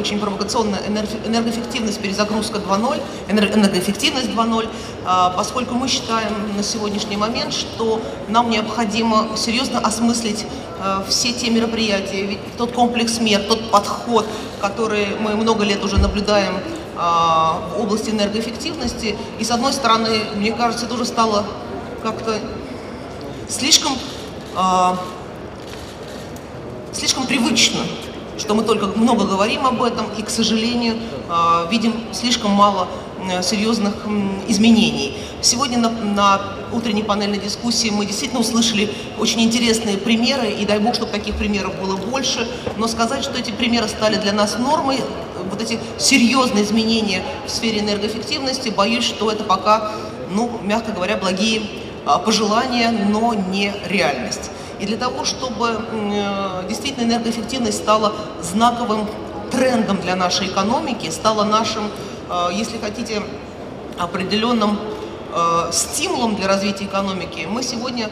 очень провокационная энергоэффективность, перезагрузка 2.0, энергоэффективность 2.0, а, поскольку мы считаем на сегодняшний момент, что нам необходимо серьезно осмыслить а, все те мероприятия, ведь тот комплекс мер, тот подход, который мы много лет уже наблюдаем а, в области энергоэффективности, и с одной стороны, мне кажется, это уже стало как-то слишком слишком привычно, что мы только много говорим об этом и, к сожалению, а, видим слишком мало серьезных изменений. Сегодня на, на утренней панельной дискуссии мы действительно услышали очень интересные примеры, и дай бог, чтобы таких примеров было больше, но сказать, что эти примеры стали для нас нормой, вот эти серьезные изменения в сфере энергоэффективности, боюсь, что это пока, ну, мягко говоря, благие а, пожелания, но не реальность. И для того, чтобы э, действительно энергоэффективность стала знаковым трендом для нашей экономики, стала нашим, э, если хотите, определенным э, стимулом для развития экономики, мы сегодня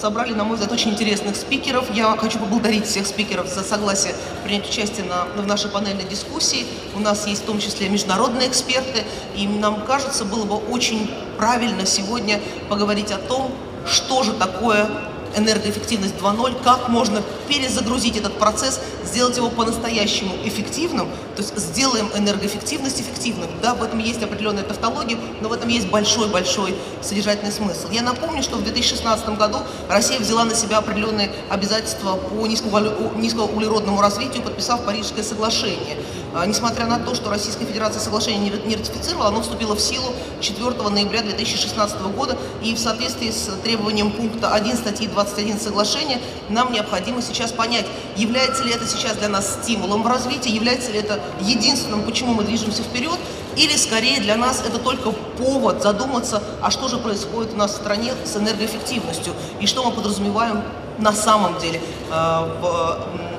собрали, на мой взгляд, очень интересных спикеров. Я хочу поблагодарить всех спикеров за согласие принять участие на, в нашей панельной дискуссии. У нас есть в том числе международные эксперты, и нам кажется, было бы очень правильно сегодня поговорить о том, что же такое энергоэффективность 2.0, как можно перезагрузить этот процесс, сделать его по-настоящему эффективным, то есть сделаем энергоэффективность эффективным. Да, в этом есть определенная тавтология, но в этом есть большой-большой содержательный смысл. Я напомню, что в 2016 году Россия взяла на себя определенные обязательства по низкоуглеродному развитию, подписав Парижское соглашение. А, несмотря на то, что Российская Федерация соглашение не ратифицировала, оно вступило в силу 4 ноября 2016 года, и в соответствии с требованием пункта 1 статьи 21 соглашения нам необходимо сейчас понять, является ли это сейчас для нас стимулом в развитии, является ли это единственным, почему мы движемся вперед, или скорее для нас это только повод задуматься, а что же происходит у нас в стране с энергоэффективностью, и что мы подразумеваем на самом деле э,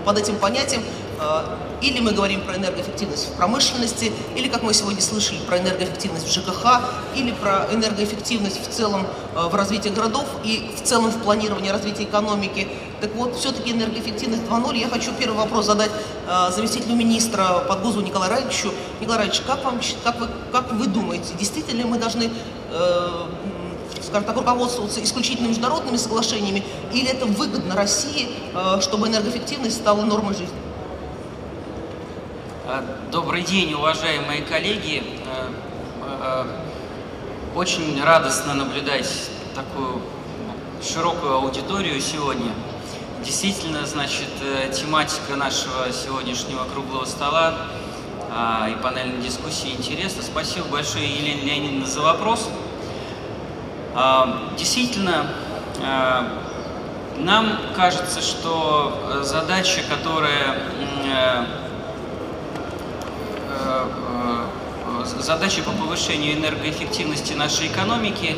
под этим понятием или мы говорим про энергоэффективность в промышленности, или, как мы сегодня слышали, про энергоэффективность в ЖКХ, или про энергоэффективность в целом э, в развитии городов и в целом в планировании развития экономики. Так вот, все-таки энергоэффективность 2.0. Я хочу первый вопрос задать э, заместителю министра Подгузу Николаю Раевичу. Николай Раевич, как, вам, как, вы, как вы думаете, действительно мы должны скажем так, руководствоваться исключительно международными соглашениями, или это выгодно России, чтобы энергоэффективность стала нормой жизни? Э, добрый день, уважаемые коллеги. Э, э, очень радостно наблюдать такую широкую аудиторию сегодня. Действительно, значит, тематика нашего сегодняшнего круглого стола и панельной дискуссии интересна. Спасибо большое, Елене Леонидовне, за вопрос. Действительно, нам кажется, что задача, которая задачи по повышению энергоэффективности нашей экономики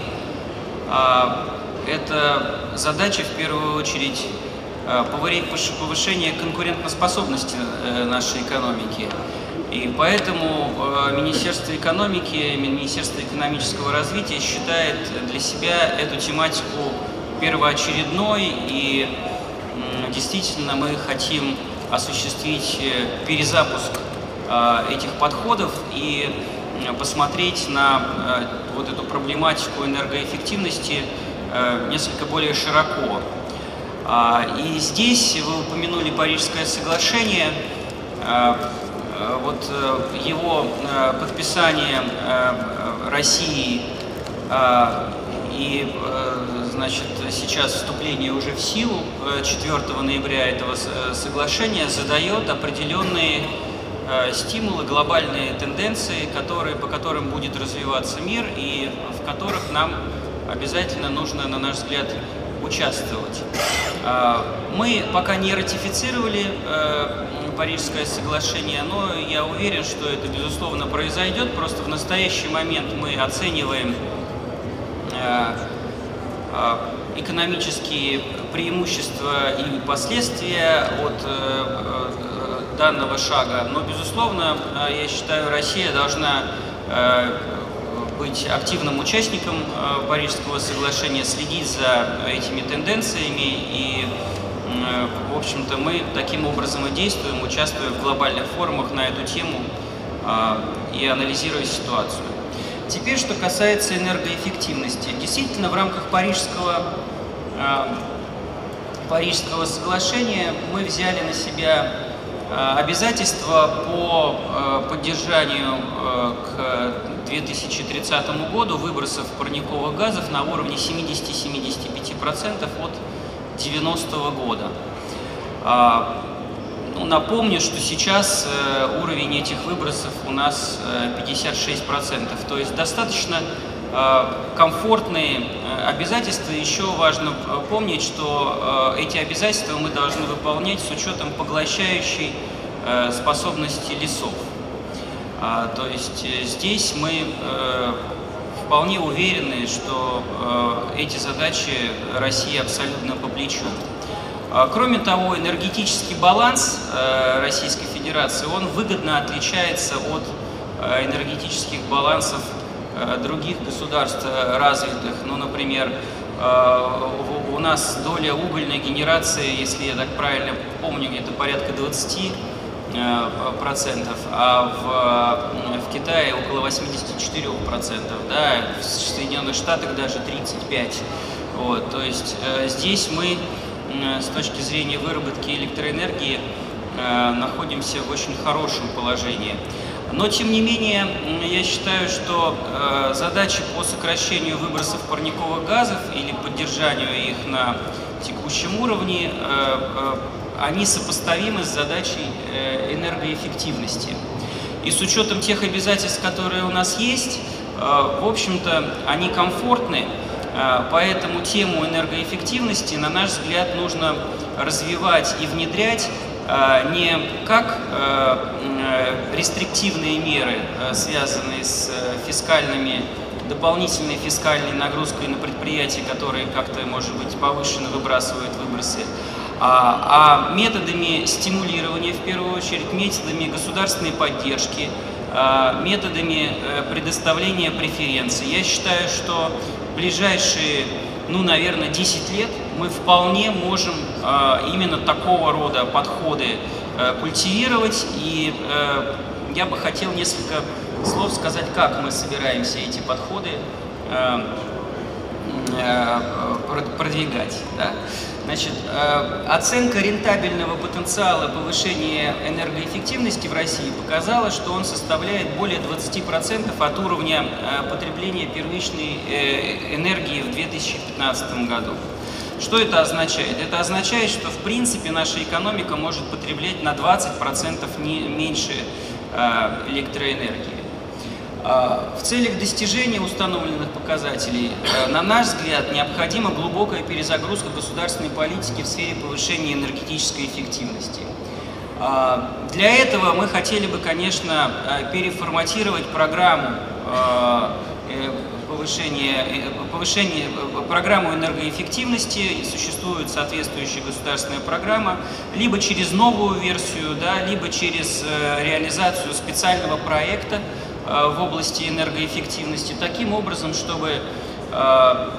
а, – это задача в первую очередь э, повышения конкурентоспособности нашей экономики. И поэтому Министерство экономики, Министерство экономического развития считает для себя эту тематику первоочередной и действительно мы хотим осуществить перезапуск Э, этих подходов и посмотреть на э, вот эту проблематику энергоэффективности э, несколько более широко. А, и здесь вы упомянули Парижское соглашение. Вот его подписание России и значит, сейчас вступление уже в силу 4 ноября этого соглашения задает определенные Э, стимулы, глобальные тенденции, которые, по которым будет развиваться мир и в которых нам обязательно нужно, на наш взгляд, участвовать. Э, мы пока не ратифицировали э, Парижское соглашение, но я уверен, что это, безусловно, произойдет. Просто в настоящий момент мы оцениваем экономические преимущества и последствия от данного шага. Но, безусловно, э, я считаю, Россия должна э, быть активным участником э, Парижского соглашения, следить за этими тенденциями и в общем-то, мы таким образом и действуем, участвуя в глобальных форумах на эту тему и анализируя ситуацию. Теперь, что касается энергоэффективности. Действительно, в рамках Парижского, Парижского соглашения мы взяли на себя обязательства по поддержанию к 2030 году выбросов парниковых газов на уровне 70-75% от 90 -го года. Ну, напомню, что сейчас э, уровень этих выбросов у нас 56%, э, то есть достаточно э, комфортные обязательства. Еще важно помнить, что эти обязательства мы должны выполнять с учетом поглощающей способности лесов. А, то есть э, здесь мы э, вполне уверены, что э, эти задачи России абсолютно по плечу. А, кроме того, энергетический баланс Российской Федерации, он выгодно отличается от энергетических балансов других государств развитых. Ну, например, у нас доля угольной генерации, если я так правильно помню, где-то порядка 20 Э, процентов, а в, в Китае около 84 процентов, да, в Соединенных Штатах даже 35. Вот, то есть э, здесь мы э, с точки зрения выработки электроэнергии э, находимся в очень хорошем положении. Но, тем не менее, я считаю, что э, задачи по сокращению выбросов парниковых газов или поддержанию их на текущем уровне э, э, они сопоставимы с задачей э, энергоэффективности. И с учетом тех обязательств, которые у нас есть, э, в общем-то, они комфортны, э, поэтому тему энергоэффективности, на наш взгляд, нужно развивать и внедрять не как рестриктивные меры, связанные с фискальными дополнительной фискальной нагрузкой на предприятия, которые как-то, может быть, повышенно выбрасывают выбросы, а, а методами стимулирования, в первую очередь, методами государственной поддержки, методами э, предоставления преференций. Я считаю, что ближайшие, ну, наверное, 10 лет мы вполне можем а, именно такого рода подходы э, культивировать, и э, я бы хотел несколько слов сказать, как мы собираемся эти подходы продвигать. Значит, э, оценка рентабельного потенциала повышения энергоэффективности в России показала, что он составляет более 20% от уровня э, потребления первичной э, энергии в 2015 году. Что это означает? Это означает, что в принципе наша экономика может потреблять на 20% меньше электроэнергии. А, в целях достижения установленных показателей, э, на наш взгляд, необходима глубокая перезагрузка государственной политики в сфере повышения энергетической эффективности. А, для этого мы хотели бы, конечно, э, переформатировать программу э, повышения, повышения программу энергоэффективности, существует соответствующая государственная программа, либо через новую версию, да, либо через реализацию специального проекта, Э, в области энергоэффективности таким образом, чтобы э, э,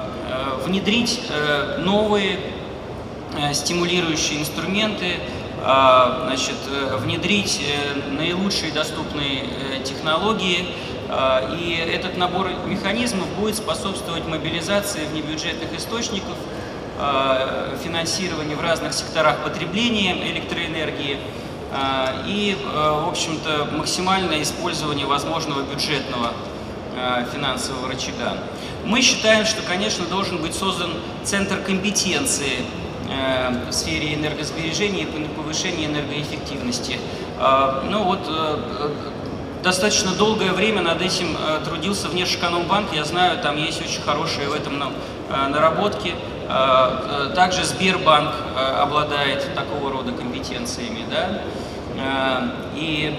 внедрить новые стимулирующие инструменты, значит, внедрить наилучшие доступные технологии, и этот набор механизмов будет способствовать мобилизации внебюджетных источников, финансирования в разных секторах потребления электроэнергии, и, э, в общем-то, максимальное использование возможного бюджетного э, финансового рычага. Мы считаем, что, конечно, должен быть создан центр компетенции э, в сфере энергосбережения и повышения энергоэффективности. Ну вот, достаточно долгое время над этим трудился Внешэкономбанк, я знаю, там есть очень хорошие в этом наработки. Также Сбербанк обладает такого рода компетенциями. Да? А, и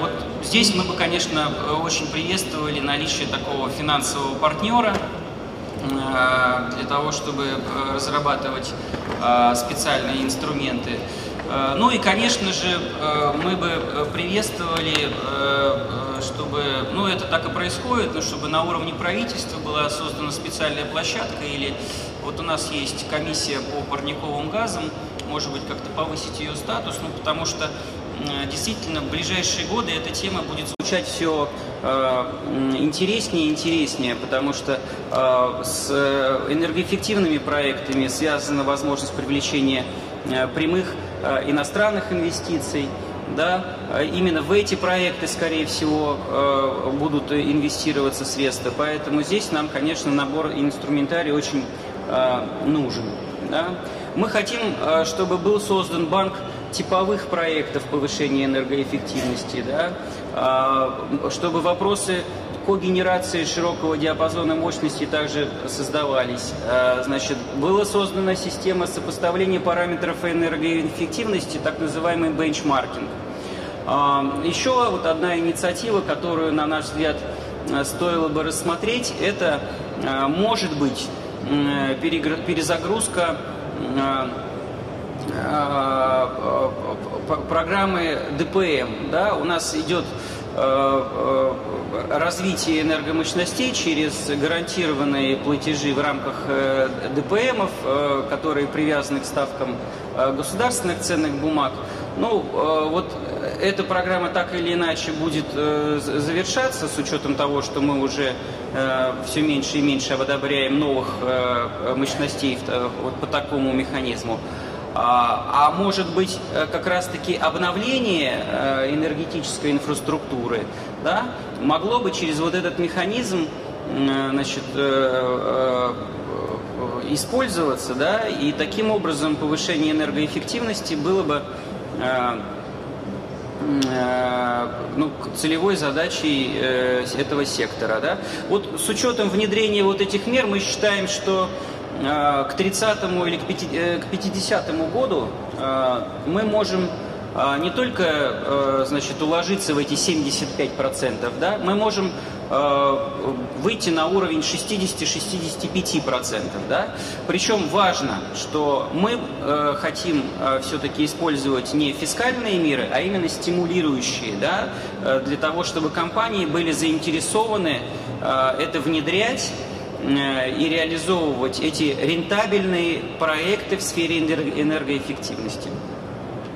вот здесь мы бы, конечно, очень приветствовали наличие такого финансового партнера для того, чтобы разрабатывать специальные инструменты. Ну и, конечно же, мы бы приветствовали, чтобы, ну это так и происходит, но чтобы на уровне правительства была создана специальная площадка или вот у нас есть комиссия по парниковым газам, может быть, как-то повысить ее статус, ну, потому что действительно в ближайшие годы эта тема будет звучать все э, интереснее и интереснее, потому что э, с энергоэффективными проектами связана возможность привлечения э, прямых э, иностранных инвестиций. Да, именно в эти проекты, скорее всего, э, будут инвестироваться средства. Поэтому здесь нам, конечно, набор инструментарий очень э, нужен. Да. Мы хотим, э, чтобы был создан банк типовых проектов повышения энергоэффективности, да, а, чтобы вопросы когенерации широкого диапазона мощности также создавались. А, значит, была создана система сопоставления параметров энергоэффективности, так называемый бенчмаркинг. А, еще вот одна инициатива, которую, на наш взгляд, стоило бы рассмотреть, это может быть перезагрузка программы ДПМ. Да? У нас идет э, развитие энергомощностей через гарантированные платежи в рамках ДПМов, которые привязаны к ставкам государственных ценных бумаг. Ну, вот эта программа так или иначе будет завершаться с учетом того, что мы уже все меньше и меньше одобряем новых мощностей по такому механизму. А, а может быть э, как раз-таки обновление э, энергетической инфраструктуры да, могло бы через вот этот механизм значит, э, использоваться, да, и таким образом повышение энергоэффективности было бы ну, целевой задачей этого сектора. Да? Вот с учетом внедрения вот этих мер мы считаем, что к 30 или к 50 э, году э, мы можем не только значит, уложиться в эти 75%, да, мы можем выйти на уровень 60-65%. Да? Причем важно, что мы хотим все-таки использовать не фискальные меры, а именно стимулирующие, да? для того, чтобы компании были заинтересованы это внедрять Э, и реализовывать эти рентабельные проекты в сфере энергоэффективности.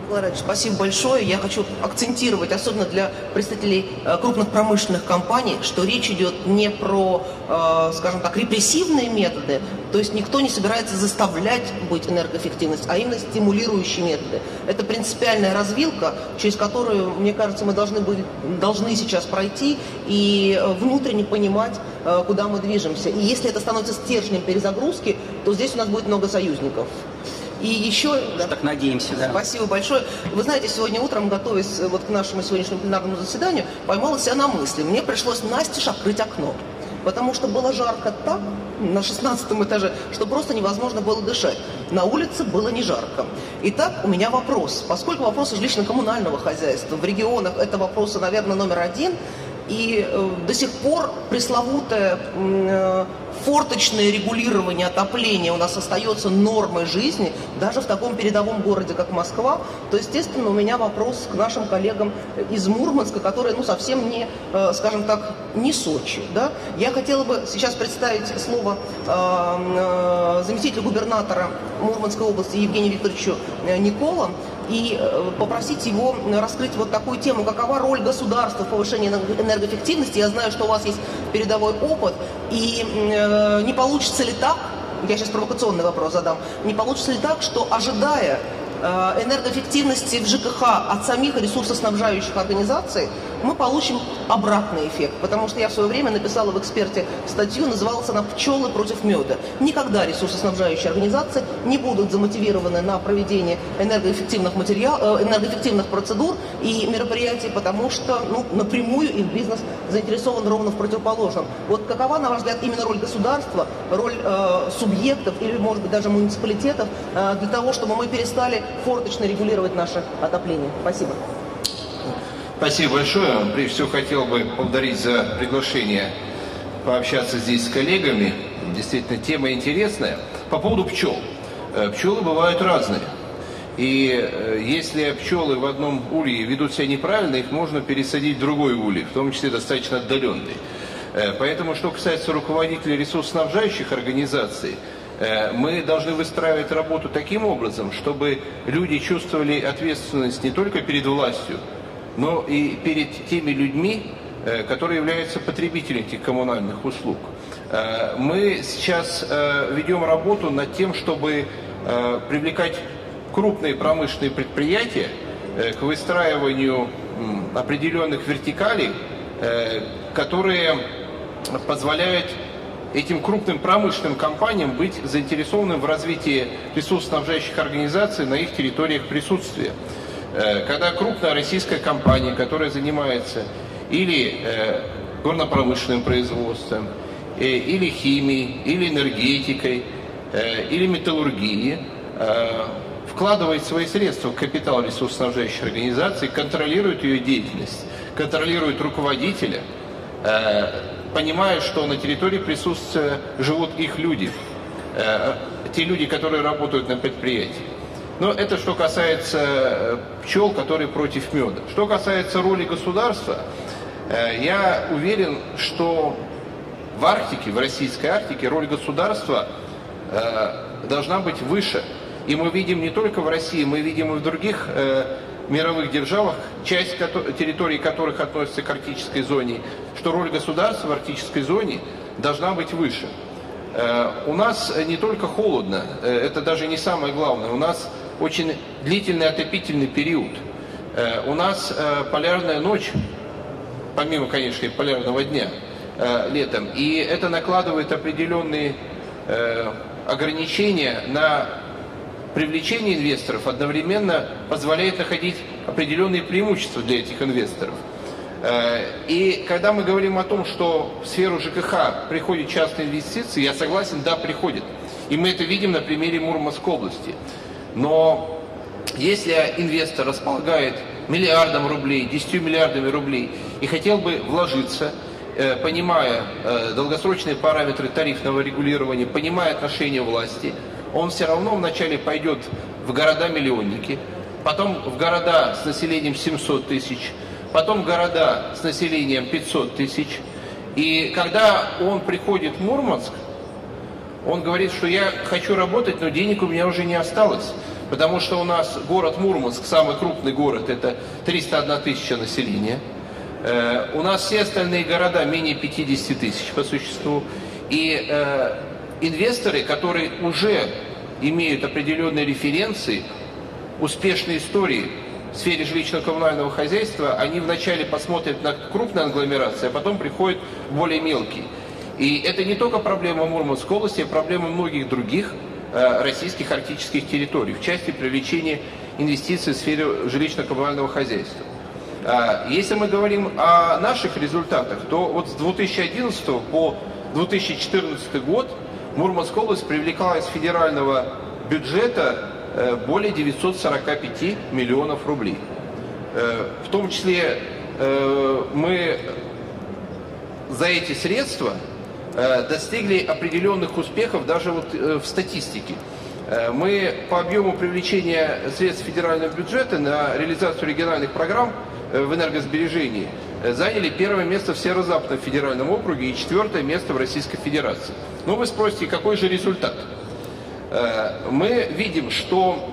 Николай спасибо большое. Я хочу акцентировать, особенно для представителей э, крупных промышленных компаний, что речь идет не про, э, скажем так, репрессивные методы, то есть никто не собирается заставлять быть энергоэффективность, а именно стимулирующие методы. Это принципиальная развилка, через которую, мне кажется, мы должны, были, должны сейчас пройти и э, внутренне понимать, куда мы движемся. И если это становится стержнем перезагрузки, то здесь у нас будет много союзников. И еще... Да, так надеемся, да. Спасибо большое. Вы знаете, сегодня утром, готовясь вот к нашему сегодняшнему пленарному заседанию, поймала себя на мысли. Мне пришлось настежь открыть окно. Потому что было жарко так, на 16 этаже, что просто невозможно было дышать. На улице было не жарко. Итак, у меня вопрос. Поскольку вопросы жилищно-коммунального хозяйства в регионах это вопросы, наверное, номер один, и э, до сих пор пресловутое э, форточное регулирование отопления у нас остается нормой жизни, даже в таком передовом городе, как Москва, то, естественно, у меня вопрос к нашим коллегам из Мурманска, которые, ну, совсем не, э, скажем так, не Сочи, да. Я хотела бы сейчас представить слово заместителю губернатора Мурманской области Евгению Викторовичу Никола, и попросить его раскрыть вот такую тему, какова роль государства в повышении энергоэффективности. Я знаю, что у вас есть передовой опыт, и э, не получится ли так, я сейчас провокационный вопрос задам, не получится ли так, что ожидая Э, энергоэффективности в ЖКХ от самих ресурсоснабжающих организаций, мы получим обратный эффект. Потому что я в свое время написала в «Эксперте» статью, называлась она «Пчелы против меда». Никогда ресурсоснабжающие организации не будут замотивированы на проведение энергоэффективных, материал, э, энергоэффективных процедур и мероприятий, потому что ну, напрямую их бизнес заинтересован ровно в противоположном. Вот какова, на ваш взгляд, именно роль государства, роль э, субъектов или, может быть, даже муниципалитетов э, для того, чтобы мы перестали форточно регулировать наше отопление. Спасибо. Спасибо большое. Прежде всего хотел бы поблагодарить за приглашение пообщаться здесь с коллегами. Действительно, тема интересная. По поводу пчел. Э, пчелы бывают разные. И э, если пчелы в одном улье ведут себя неправильно, их можно пересадить в другой улей, в том числе достаточно отдаленный. Э, поэтому, что касается руководителей ресурсоснабжающих организаций, мы должны выстраивать работу таким образом, чтобы люди чувствовали ответственность не только перед властью, но и перед теми людьми, э, которые являются потребителями этих коммунальных услуг. Э, мы сейчас ведем работу над тем, чтобы привлекать крупные промышленные предприятия к выстраиванию определенных вертикалей, которые позволяют этим крупным промышленным компаниям быть заинтересованным в развитии ресурсоснабжающих организаций на их территориях присутствия. Э, когда крупная российская компания, которая занимается или э, горно-промышленным производством, э, или химией, или энергетикой, или металлургией, вкладывает свои средства в капитал ресурсоснабжающих организаций, контролирует ее деятельность, контролирует руководителя, понимая, что на территории присутствия живут их люди, те люди, которые работают на предприятии. Но это что касается э, пчел, которые против меда. Что касается роли государства, э, я уверен, что в Арктике, в российской Арктике, роль государства должна быть выше. И мы видим не только в России, мы видим и в других мировых державах, часть территорий которых относится к арктической зоне, что роль государства в арктической зоне должна быть выше. Э, у нас не только холодно, э, это даже не самое главное, у нас очень длительный отопительный период. Э, у нас полярная ночь, помимо, конечно, и полярного дня летом, и это накладывает определенные ограничения на привлечение инвесторов одновременно позволяет находить определенные преимущества для этих инвесторов. Э, и когда мы говорим о том, что в сферу ЖКХ приходят частные инвестиции, я согласен, да, приходят. И мы это видим на примере Мурманской области. Но если инвестор располагает миллиардом рублей, 10 миллиардами рублей и хотел бы вложиться, э, понимая э, долгосрочные параметры тарифного регулирования, понимая отношения власти – он все равно вначале пойдет в города-миллионники, потом в города с населением 700 тысяч, потом города с населением 500 тысяч. И когда он приходит в Мурманск, он говорит, что я хочу работать, но денег у меня уже не осталось. Потому что у нас город Мурманск, самый крупный город, это 301 тысяча населения. Э, у нас все остальные города менее 50 тысяч по существу. И э, инвесторы, которые уже имеют определенные референции, успешные истории в сфере жилищно-коммунального хозяйства, они вначале посмотрят на крупные агломерации, а потом приходят более мелкие. И это не только проблема Мурманской области, а проблема многих других э, российских арктических территорий в части привлечения инвестиций в сфере жилищно-коммунального хозяйства. А, если мы говорим о наших результатах, то вот с 2011 по 2014 год Мурманская область привлекала из федерального бюджета э, более 945 миллионов рублей. Э, в том числе э, мы за эти средства достигли определенных успехов даже вот в статистике. Мы по объему привлечения средств федерального бюджета на реализацию региональных программ в энергосбережении заняли первое место в Северо-Западном федеральном округе и четвертое место в Российской Федерации. Но вы спросите, какой же результат? Э, мы видим, что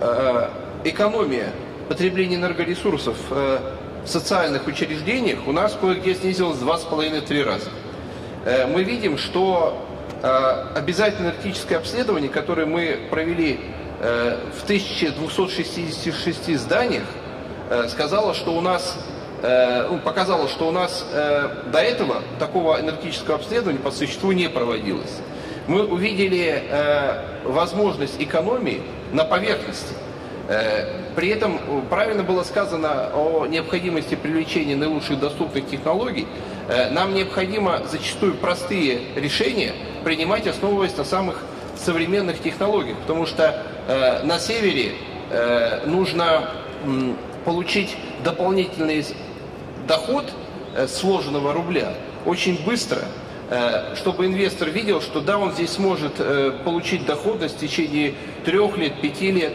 э, экономия потребления энергоресурсов э, в социальных учреждениях у нас кое-где снизилась в 2,5-3 раза. Мы видим, что обязательное энергетическое обследование, которое мы провели в 1266 зданиях, сказало, что у нас Э, ну, показало, что у нас э, до этого такого энергетического обследования по существу не проводилось. Мы увидели э, возможность экономии на поверхности. При этом правильно было сказано о необходимости привлечения наилучших доступных технологий. Нам необходимо зачастую простые решения принимать, основываясь на самых современных технологиях, потому что на севере нужно получить дополнительные доход э, сложенного рубля очень быстро, э, чтобы инвестор видел, что да, он здесь сможет э, получить доходность в течение трех лет, пяти лет.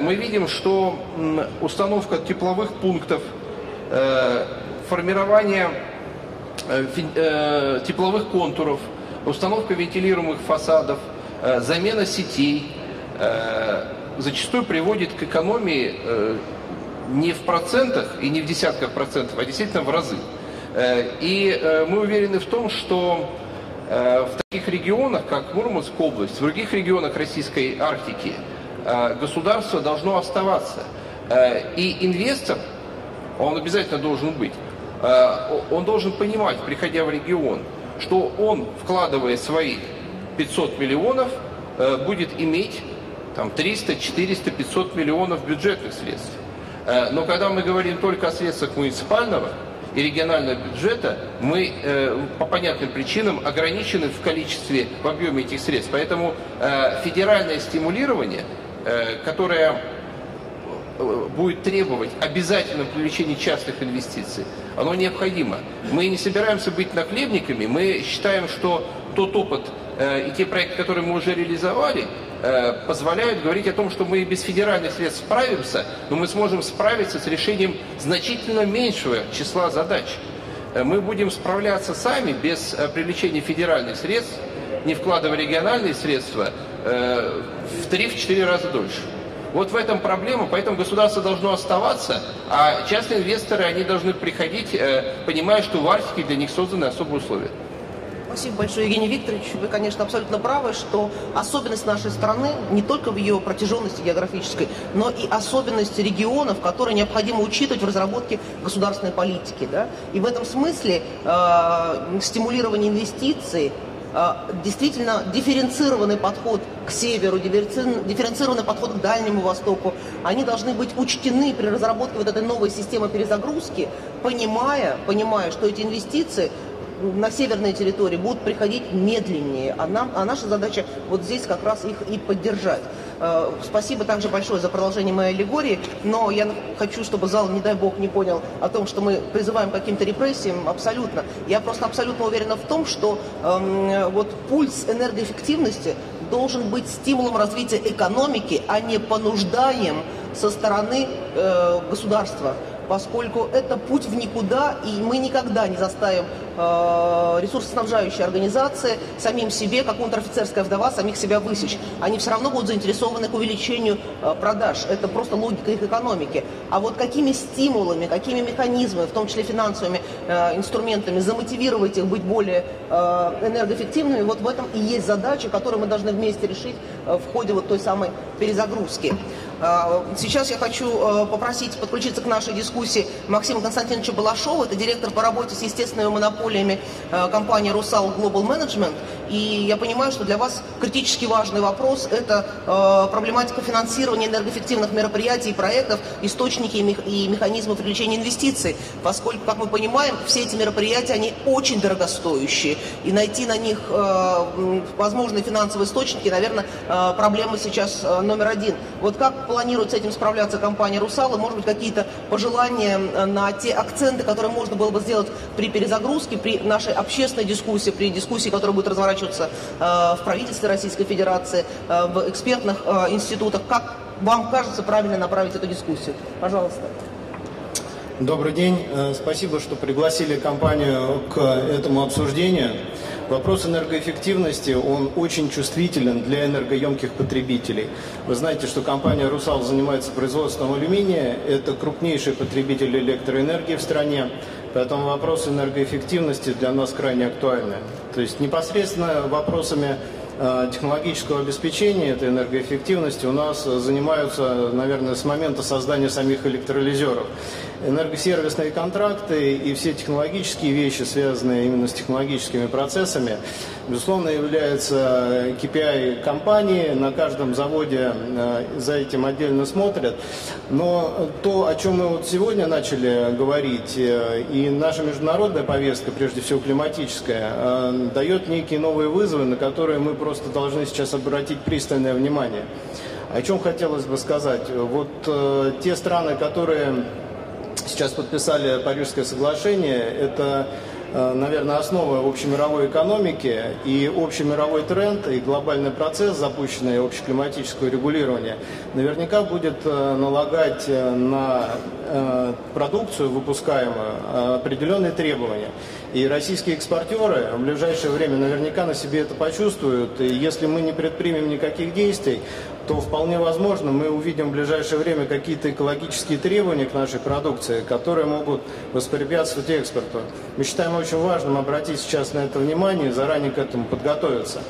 Мы видим, что установка тепловых пунктов, формирование тепловых контуров, установка вентилируемых фасадов, замена сетей зачастую приводит к экономии не в процентах и не в десятках процентов, а действительно в разы. И мы уверены в том, что в таких регионах, как Мурманская область, в других регионах Российской Арктики, государство должно оставаться. И инвестор, он обязательно должен быть, он должен понимать, приходя в регион, что он, вкладывая свои 500 миллионов, будет иметь там 300, 400, 500 миллионов бюджетных средств. Но когда мы говорим только о средствах муниципального, и регионального бюджета, мы э, по понятным причинам ограничены в количестве, в объеме этих средств. Поэтому э, федеральное стимулирование, э, которое э, будет требовать обязательного привлечения частных инвестиций, оно необходимо. Мы не собираемся быть нахлебниками, мы считаем, что тот опыт э, и те проекты, которые мы уже реализовали, Э, позволяют говорить о том, что мы без федеральных средств справимся, но мы сможем справиться с решением значительно меньшего числа задач. Э, мы будем справляться сами без э, привлечения федеральных средств, не вкладывая региональные средства, в 3-4 раза дольше. Вот в этом проблема, поэтому государство должно оставаться, а частные инвесторы, они должны приходить, понимая, что в Арктике для них созданы особые условия. Спасибо большое, Евгений Викторович. Вы, конечно, абсолютно правы, что особенность нашей страны не только в ее протяженности географической, но и особенность регионов, которые необходимо учитывать в разработке государственной политики. Да? И в этом смысле э, стимулирование инвестиций, э, действительно дифференцированный подход к северу, дифференцированный подход к Дальнему Востоку, они должны быть учтены при разработке вот этой новой системы перезагрузки, понимая, понимая, что эти инвестиции на северной территории будут приходить медленнее, а, нам, а наша задача вот здесь как раз их и поддержать. Э, спасибо также большое за продолжение моей аллегории, но я хочу, чтобы зал, не дай бог, не понял о том, что мы призываем к каким-то репрессиям, абсолютно. Я просто абсолютно уверена в том, что э, вот пульс энергоэффективности должен быть стимулом развития экономики, а не понуждаем со стороны э, государства поскольку это путь в никуда, и мы никогда не заставим ресурсоснабжающие организации самим себе, как унтер-офицерская вдова, самих себя высечь. Они все равно будут заинтересованы к увеличению э, продаж. Это просто логика их экономики. А вот какими стимулами, какими механизмами, в том числе финансовыми э, инструментами, замотивировать их быть более э, энергоэффективными, вот в этом и есть задача, которую мы должны вместе решить э, в ходе вот той самой перезагрузки. Э, сейчас я хочу э, попросить подключиться к нашей дискуссии Максима Константиновича Балашова, это директор по работе с естественными монополиями э, компании «Русал Global Management». И я понимаю, что для вас критически важный вопрос – это проблематика финансирования энергоэффективных мероприятий и проектов, источники и механизмы привлечения инвестиций, поскольку, как мы понимаем, все эти мероприятия, они очень дорогостоящие, и найти на них возможные финансовые источники, наверное, проблема сейчас номер один. Вот как планирует с этим справляться компания «Русал», и, может быть, какие-то пожелания э, на те акценты, которые можно было бы сделать при перезагрузке, при нашей общественной дискуссии, при дискуссии, которая будет разворачиваться э, в правительстве Российской Федерации, э, в экспертных институтах. Как вам кажется правильно направить эту дискуссию? Пожалуйста. Добрый день. Спасибо, что пригласили компанию к этому обсуждению. Вопрос энергоэффективности, он очень чувствителен для энергоемких потребителей. Вы знаете, что компания «Русал» занимается производством алюминия. Это крупнейший потребитель электроэнергии в стране. Поэтому вопрос энергоэффективности для нас крайне актуальный. То есть непосредственно вопросами Э, технологического обеспечения этой энергоэффективности у нас занимаются, наверное, с момента создания самих электролизеров. Энергосервисные контракты и все технологические вещи, связанные именно с технологическими процессами, безусловно, являются KPI компании. На каждом заводе э, за этим отдельно смотрят. Но то, о чем мы вот сегодня начали говорить, э, и наша международная повестка, прежде всего климатическая, дает некие новые вызовы, на которые мы просто должны сейчас обратить пристальное внимание. О чем хотелось бы сказать? Вот э, те страны, которые сейчас подписали Парижское соглашение, это Э, наверное, основа общемировой экономики и общемировой тренд и глобальный процесс, запущенный общеклиматическое регулирование, наверняка будет э, налагать э, на продукцию выпускаемую определенные требования. И российские экспортеры в ближайшее время наверняка на себе это почувствуют. И если мы не предпримем никаких действий, то вполне возможно мы увидим в ближайшее время какие-то экологические требования к нашей продукции, которые могут воспрепятствовать экспорту. Мы считаем очень важным обратить сейчас на это внимание и заранее к этому подготовиться.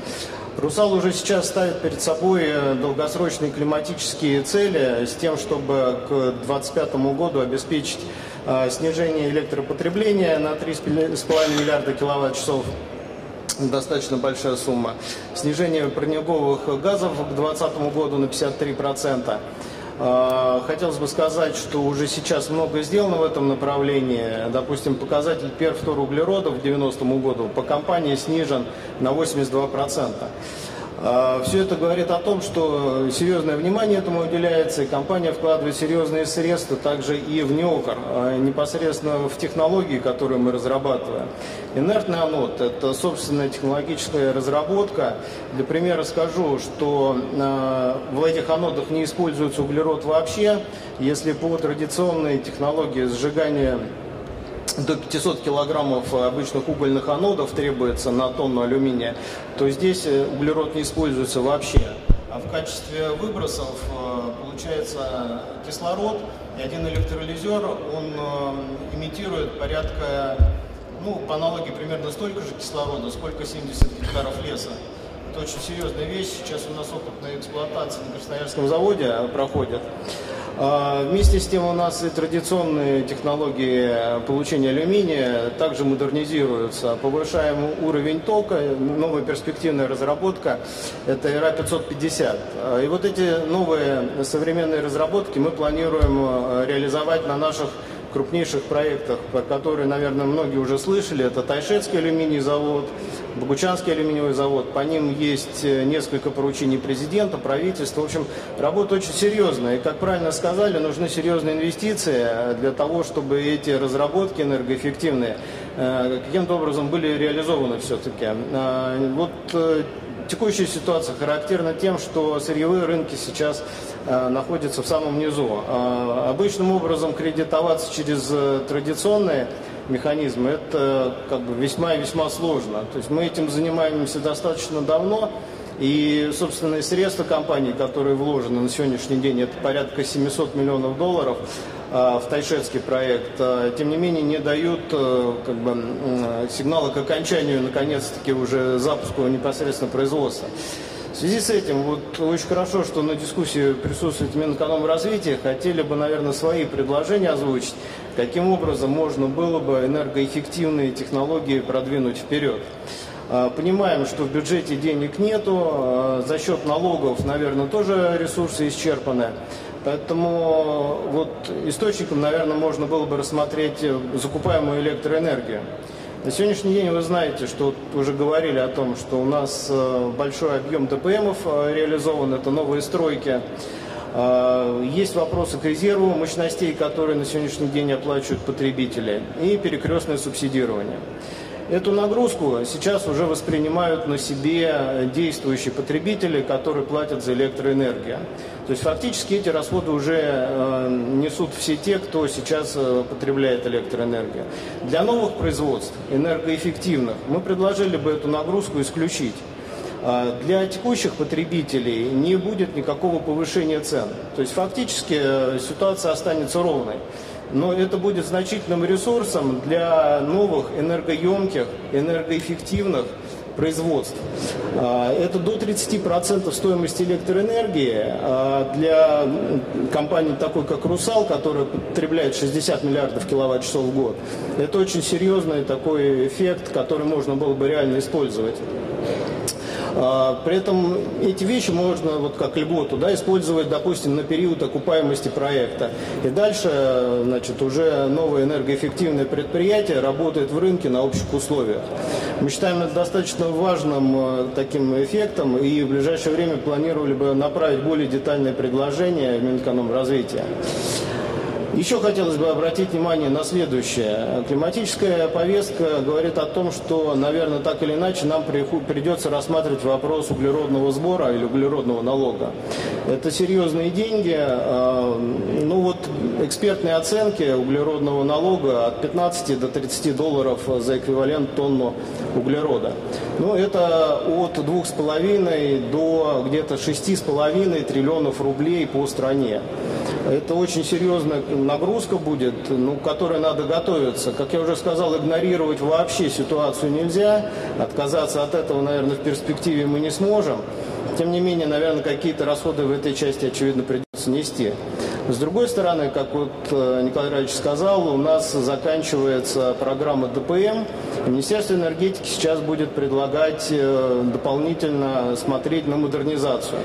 Русал уже сейчас ставит перед собой э, долгосрочные климатические цели с тем, чтобы к 2025 году обеспечить а, снижение электропотребления на 3,5 миллиарда киловатт-часов достаточно большая сумма. Снижение парниковых газов к 2020 году на 53%. А, хотелось бы сказать, что уже сейчас много сделано в этом направлении. Допустим, показатель перфторуглерода к 90 году по компании снижен на 82%. А, Все это говорит о том, что серьезное внимание этому уделяется, и компания вкладывает серьезные средства также и в НЕОКР, а непосредственно в технологии, которые мы разрабатываем. Инертный анод – это собственная технологическая разработка. Для примера скажу, что а, в этих анодах не используется углерод вообще. Если по традиционной технологии сжигания до 500 килограммов обычных угольных анодов требуется на тонну алюминия, то здесь э, углерод не используется вообще. А в качестве выбросов э, получается кислород, и один электролизер, он э, имитирует порядка, ну, по аналогии примерно столько же кислорода, сколько 70 гектаров леса. Это очень серьезная вещь. Сейчас у нас опытная эксплуатация на Красноярском заводе проходит. А, вместе с тем у нас и традиционные технологии получения алюминия также модернизируются. Повышаем уровень тока, новая перспективная разработка – это ИРА-550. А, и вот эти новые современные разработки мы планируем а, реализовать на наших крупнейших проектах, про которые, наверное, многие уже слышали. Это Тайшетский алюминий завод, Богучанский алюминиевый завод. По ним есть э, несколько поручений президента, правительства. В общем, работа очень серьезная. И, как правильно сказали, нужны серьезные инвестиции э, для того, чтобы эти разработки энергоэффективные э, каким-то образом были реализованы все-таки. Вот текущая ситуация характерна тем, что сырьевые рынки сейчас находятся в самом низу. Обычным образом кредитоваться через традиционные механизмы, это как бы весьма и весьма сложно. То есть мы этим занимаемся достаточно давно, и собственные средства компании, которые вложены на сегодняшний день, это порядка 700 миллионов долларов а, в Тайшетский проект, а, тем не менее не дают э, как бы, сигнала к окончанию, наконец-таки, уже запуску непосредственно производства. В связи с этим, вот очень хорошо, что на дискуссии присутствует Минэкономразвития. Хотели бы, наверное, свои предложения озвучить, каким образом можно было бы энергоэффективные технологии продвинуть вперед. А, понимаем, что в бюджете денег нету, а, за счет налогов, наверное, тоже ресурсы исчерпаны. Поэтому вот источником, наверное, можно было бы рассмотреть закупаемую электроэнергию. На сегодняшний день вы знаете, что уже говорили о том, что у нас э, большой объем ДПМов э, реализован, это новые стройки. Э, есть вопросы к резерву мощностей, которые на сегодняшний день оплачивают потребители, и перекрестное субсидирование. Эту нагрузку сейчас уже воспринимают на себе действующие потребители, которые платят за электроэнергию. То есть фактически эти расходы уже э, несут все те, кто сейчас э, потребляет электроэнергию. Для новых производств, энергоэффективных, мы предложили бы эту нагрузку исключить. А для текущих потребителей не будет никакого повышения цен. То есть фактически э, ситуация останется ровной но это будет значительным ресурсом для новых энергоемких, энергоэффективных производств. А, это до 30% стоимости электроэнергии а для компании такой, как «Русал», которая потребляет 60 миллиардов киловатт-часов в год. Это очень серьезный такой эффект, который можно было бы реально использовать. А, при этом эти вещи можно, вот как льготу, да, использовать, допустим, на период окупаемости проекта. И дальше, значит, уже новое энергоэффективное предприятие работает в рынке на общих условиях. Мы считаем это достаточно важным э, таким эффектом и в ближайшее время планировали бы направить более детальное предложение в Минэкономразвития. Еще хотелось бы обратить внимание на следующее. Климатическая повестка говорит о том, что, наверное, так или иначе нам придется рассматривать вопрос углеродного сбора или углеродного налога. Это серьезные деньги. А, ну вот экспертные оценки углеродного налога от 15 до 30 долларов за эквивалент тонну углерода. Ну это от 2,5 до где-то 6,5 триллионов рублей по стране. Это очень серьезная нагрузка будет, ну, к которой надо готовиться. Как я уже сказал, игнорировать вообще ситуацию нельзя. Отказаться от этого, наверное, в перспективе мы не сможем. Тем не менее, наверное, какие-то расходы в этой части, очевидно, придется нести. С другой стороны, как вот э, Николай Иванович сказал, у нас заканчивается программа ДПМ. Министерство энергетики сейчас будет предлагать э, дополнительно смотреть на модернизацию.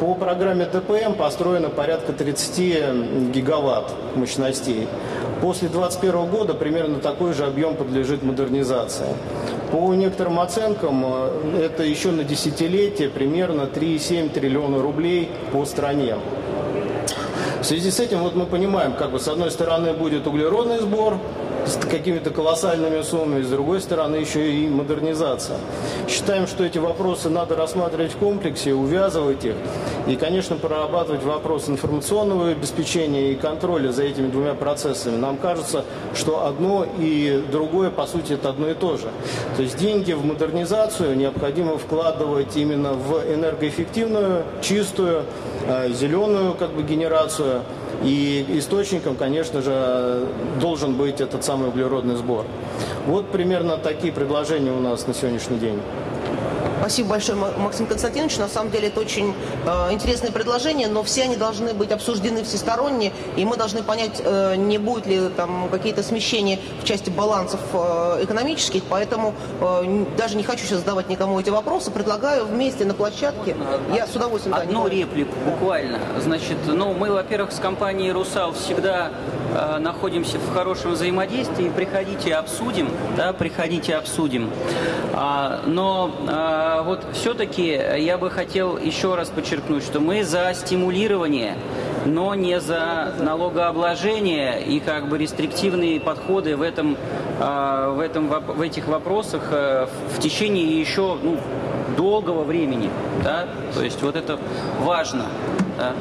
По программе ДПМ построено порядка 30 гигаватт мощностей. После 2021 года примерно такой же объем подлежит модернизации. По некоторым оценкам, э, это еще на десятилетие примерно 3,7 триллиона рублей по стране. В связи с этим вот мы понимаем, как бы с одной стороны будет углеродный сбор, с какими-то колоссальными суммами, с другой стороны еще и модернизация. Считаем, что эти вопросы надо рассматривать в комплексе, увязывать их и, конечно, прорабатывать вопрос информационного обеспечения и контроля за этими двумя процессами. Нам кажется, что одно и другое, по сути, это одно и то же. То есть деньги в модернизацию необходимо вкладывать именно в энергоэффективную, чистую, зеленую как бы, генерацию, и источником, конечно же, должен быть этот самый углеродный сбор. Вот примерно такие предложения у нас на сегодняшний день. Спасибо большое, Максим Константинович. На самом деле это очень э, интересное предложение, но все они должны быть обсуждены всесторонне, и мы должны понять, э, не будет ли там какие-то смещения в части балансов э, экономических, поэтому э, даже не хочу сейчас задавать никому эти вопросы, предлагаю вместе на площадке. Я с удовольствием. Одну да, реплику буквально. Значит, ну мы, во-первых, с компанией «Русал» всегда э, находимся в хорошем взаимодействии. Приходите, обсудим, да, приходите, обсудим. А, но а, вот все-таки я бы хотел еще раз подчеркнуть, что мы за стимулирование, но не за налогообложение и как бы рестриктивные подходы в, этом, а, в, этом, в этих вопросах э, в течение еще ну, долгого времени. Да? То есть вот это важно. Да?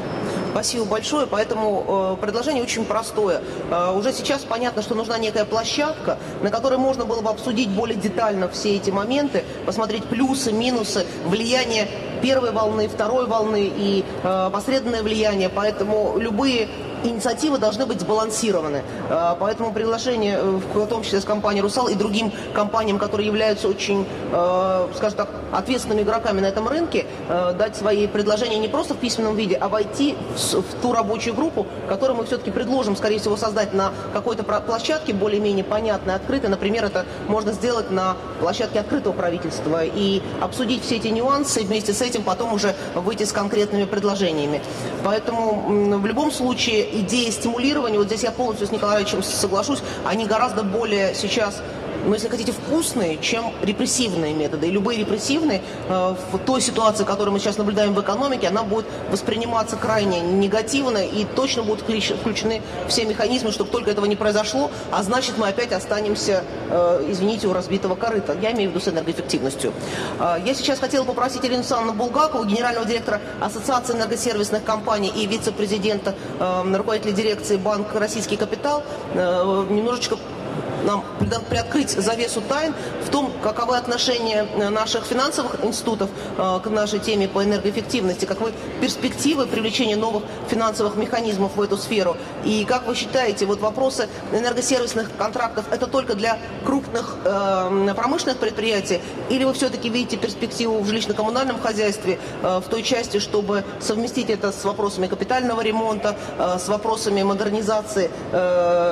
Спасибо большое. Поэтому э, предложение очень простое. Э, уже сейчас понятно, что нужна некая площадка, на которой можно было бы обсудить более детально все эти моменты, посмотреть плюсы, минусы, влияние первой волны, второй волны и э, посредственное влияние. Поэтому любые инициативы должны быть сбалансированы. А, поэтому приглашение, э, в том числе с компанией «Русал» и другим компаниям, которые являются очень, э, скажем так, ответственными игроками на этом рынке, э, дать свои предложения не просто в письменном виде, а войти в ту рабочую группу, которую мы все-таки предложим, скорее всего, создать на какой-то площадке более-менее понятной, открытой. Например, это можно сделать на площадке открытого правительства и обсудить все эти нюансы, и вместе с этим потом уже выйти с конкретными предложениями. Поэтому в любом случае идеи стимулирования, вот здесь я полностью с Николаевичем соглашусь, они гораздо более сейчас ну, если хотите, вкусные, чем репрессивные методы. И любые репрессивные э, в той ситуации, которую мы сейчас наблюдаем в экономике, она будет восприниматься крайне негативно и точно будут включены все механизмы, чтобы только этого не произошло, а значит мы опять останемся, э, извините, у разбитого корыта. Я имею в виду с энергоэффективностью. Э, я сейчас хотела попросить Ирину Александровну Булгакову, генерального директора Ассоциации энергосервисных компаний и вице-президента, руководителя дирекции Банк Российский Капитал, немножечко нам приоткрыть завесу тайн в том, каковы отношения э, наших финансовых институтов э, к нашей теме по энергоэффективности, каковы перспективы привлечения новых финансовых механизмов в эту сферу. И как вы считаете, вот вопросы энергосервисных контрактов это только для крупных э, промышленных предприятий, или вы все-таки видите перспективу в жилищно-коммунальном хозяйстве в той части, чтобы совместить это с вопросами капитального ремонта, с вопросами модернизации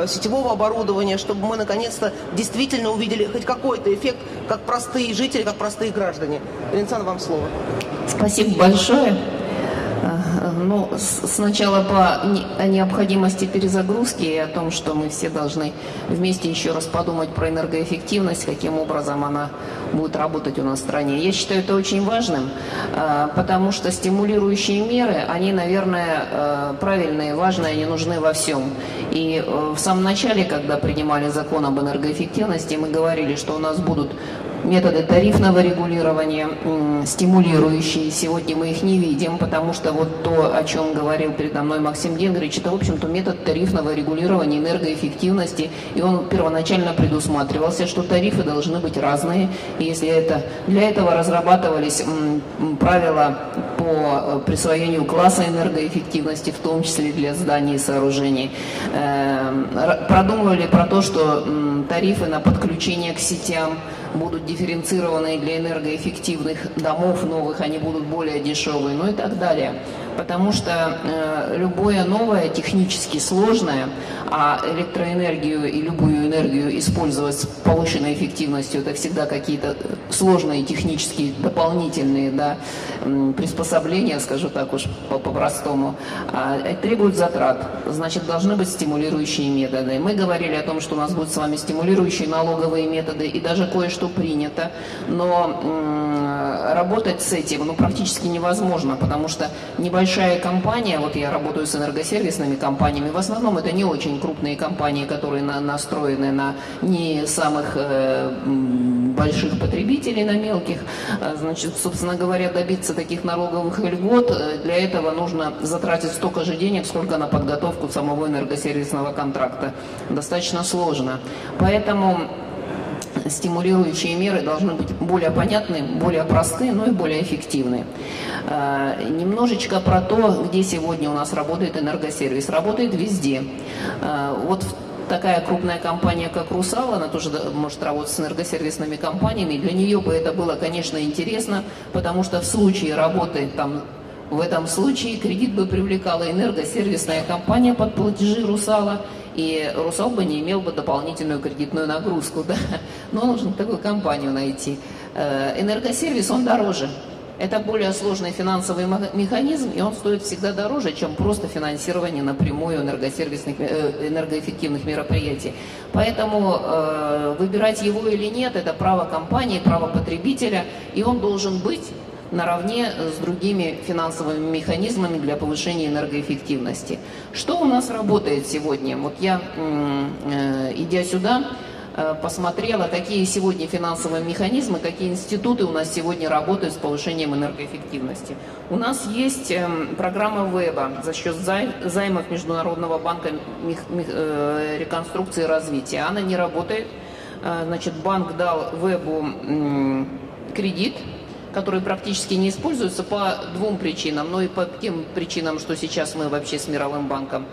сетевого оборудования, чтобы мы наконец наконец-то действительно увидели хоть какой-то эффект, как простые жители, как простые граждане. Ленсан, вам слово. Спасибо большое. Ну, сначала по необходимости перезагрузки и о том, что мы все должны вместе еще раз подумать про энергоэффективность, каким образом она будет работать у нас в стране. Я считаю это очень важным, а, потому что стимулирующие меры, они, наверное, а, правильные, важные, они нужны во всем. И э, в самом начале, когда принимали закон об энергоэффективности, мы говорили, что у нас будут методы тарифного регулирования, стимулирующие. Сегодня мы их не видим, потому что вот то, о чем говорил передо мной Максим Генгрич, это, в общем-то, метод тарифного регулирования энергоэффективности, и он первоначально предусматривался, что тарифы должны быть разные, и если это для этого разрабатывались правила по э, присвоению класса энергоэффективности, в том числе для зданий и сооружений, эм, продумывали про то, что тарифы на подключение к сетям будут дифференцированные для энергоэффективных домов новых, они будут более дешевые, ну и так далее потому что э, любое новое, технически сложное, а электроэнергию и любую энергию использовать с повышенной эффективностью, это всегда какие-то сложные технические дополнительные да, приспособления, скажу так уж по-простому, а, требуют затрат, значит, должны быть стимулирующие методы. Мы говорили о том, что у нас будут с вами стимулирующие налоговые методы, и даже кое-что принято, но работать с этим ну, практически невозможно, потому что небольшое большая компания, вот я работаю с энергосервисными компаниями, в основном это не очень крупные компании, которые на, настроены на не самых э, больших потребителей, на мелких. А, значит, собственно говоря, добиться таких налоговых льгот, э, для этого нужно затратить столько же денег, сколько на подготовку самого энергосервисного контракта. Достаточно сложно. Поэтому стимулирующие меры должны быть более понятны, более просты, но и более эффективны. А, немножечко про то, где сегодня у нас работает энергосервис. Работает везде. А, вот такая крупная компания, как «Русал», она тоже может работать с энергосервисными компаниями. Для нее бы это было, конечно, интересно, потому что в случае работы там в этом случае кредит бы привлекала энергосервисная компания под платежи «Русала», и «Русал» бы не имел бы дополнительную кредитную нагрузку. Да? Но нужно такую компанию найти. Э, энергосервис, он дороже. Это более сложный финансовый механизм, и он стоит всегда дороже, чем просто финансирование напрямую энергосервисных, э, энергоэффективных мероприятий. Поэтому э, выбирать его или нет, это право компании, право потребителя, и он должен быть наравне с другими финансовыми механизмами для повышения энергоэффективности. Что у нас работает сегодня? Вот я, э, идя сюда, э, посмотрела, какие сегодня финансовые механизмы, какие институты у нас сегодня работают с повышением энергоэффективности. У нас есть эм, программа ВЭБа за счет займов Международного банка э, реконструкции и развития. Она не работает. Значит, банк дал ВЭБу кредит которые практически не используются по двум причинам. Ну и по тем причинам, что сейчас мы вообще с Мировым банком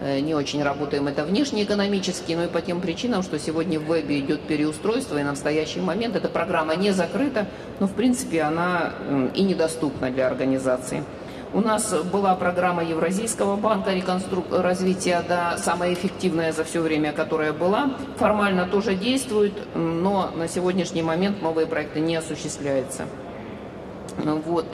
э, не очень работаем, это внешнеэкономически, но и по тем причинам, что сегодня в вебе идет переустройство, и на настоящий момент эта программа не закрыта, но в принципе она и недоступна для организации. У нас была программа Евразийского банка реконстру... развития, да, самая эффективная за все время, которая была. Формально тоже действует, но на сегодняшний момент новые проекты не осуществляются. Вот.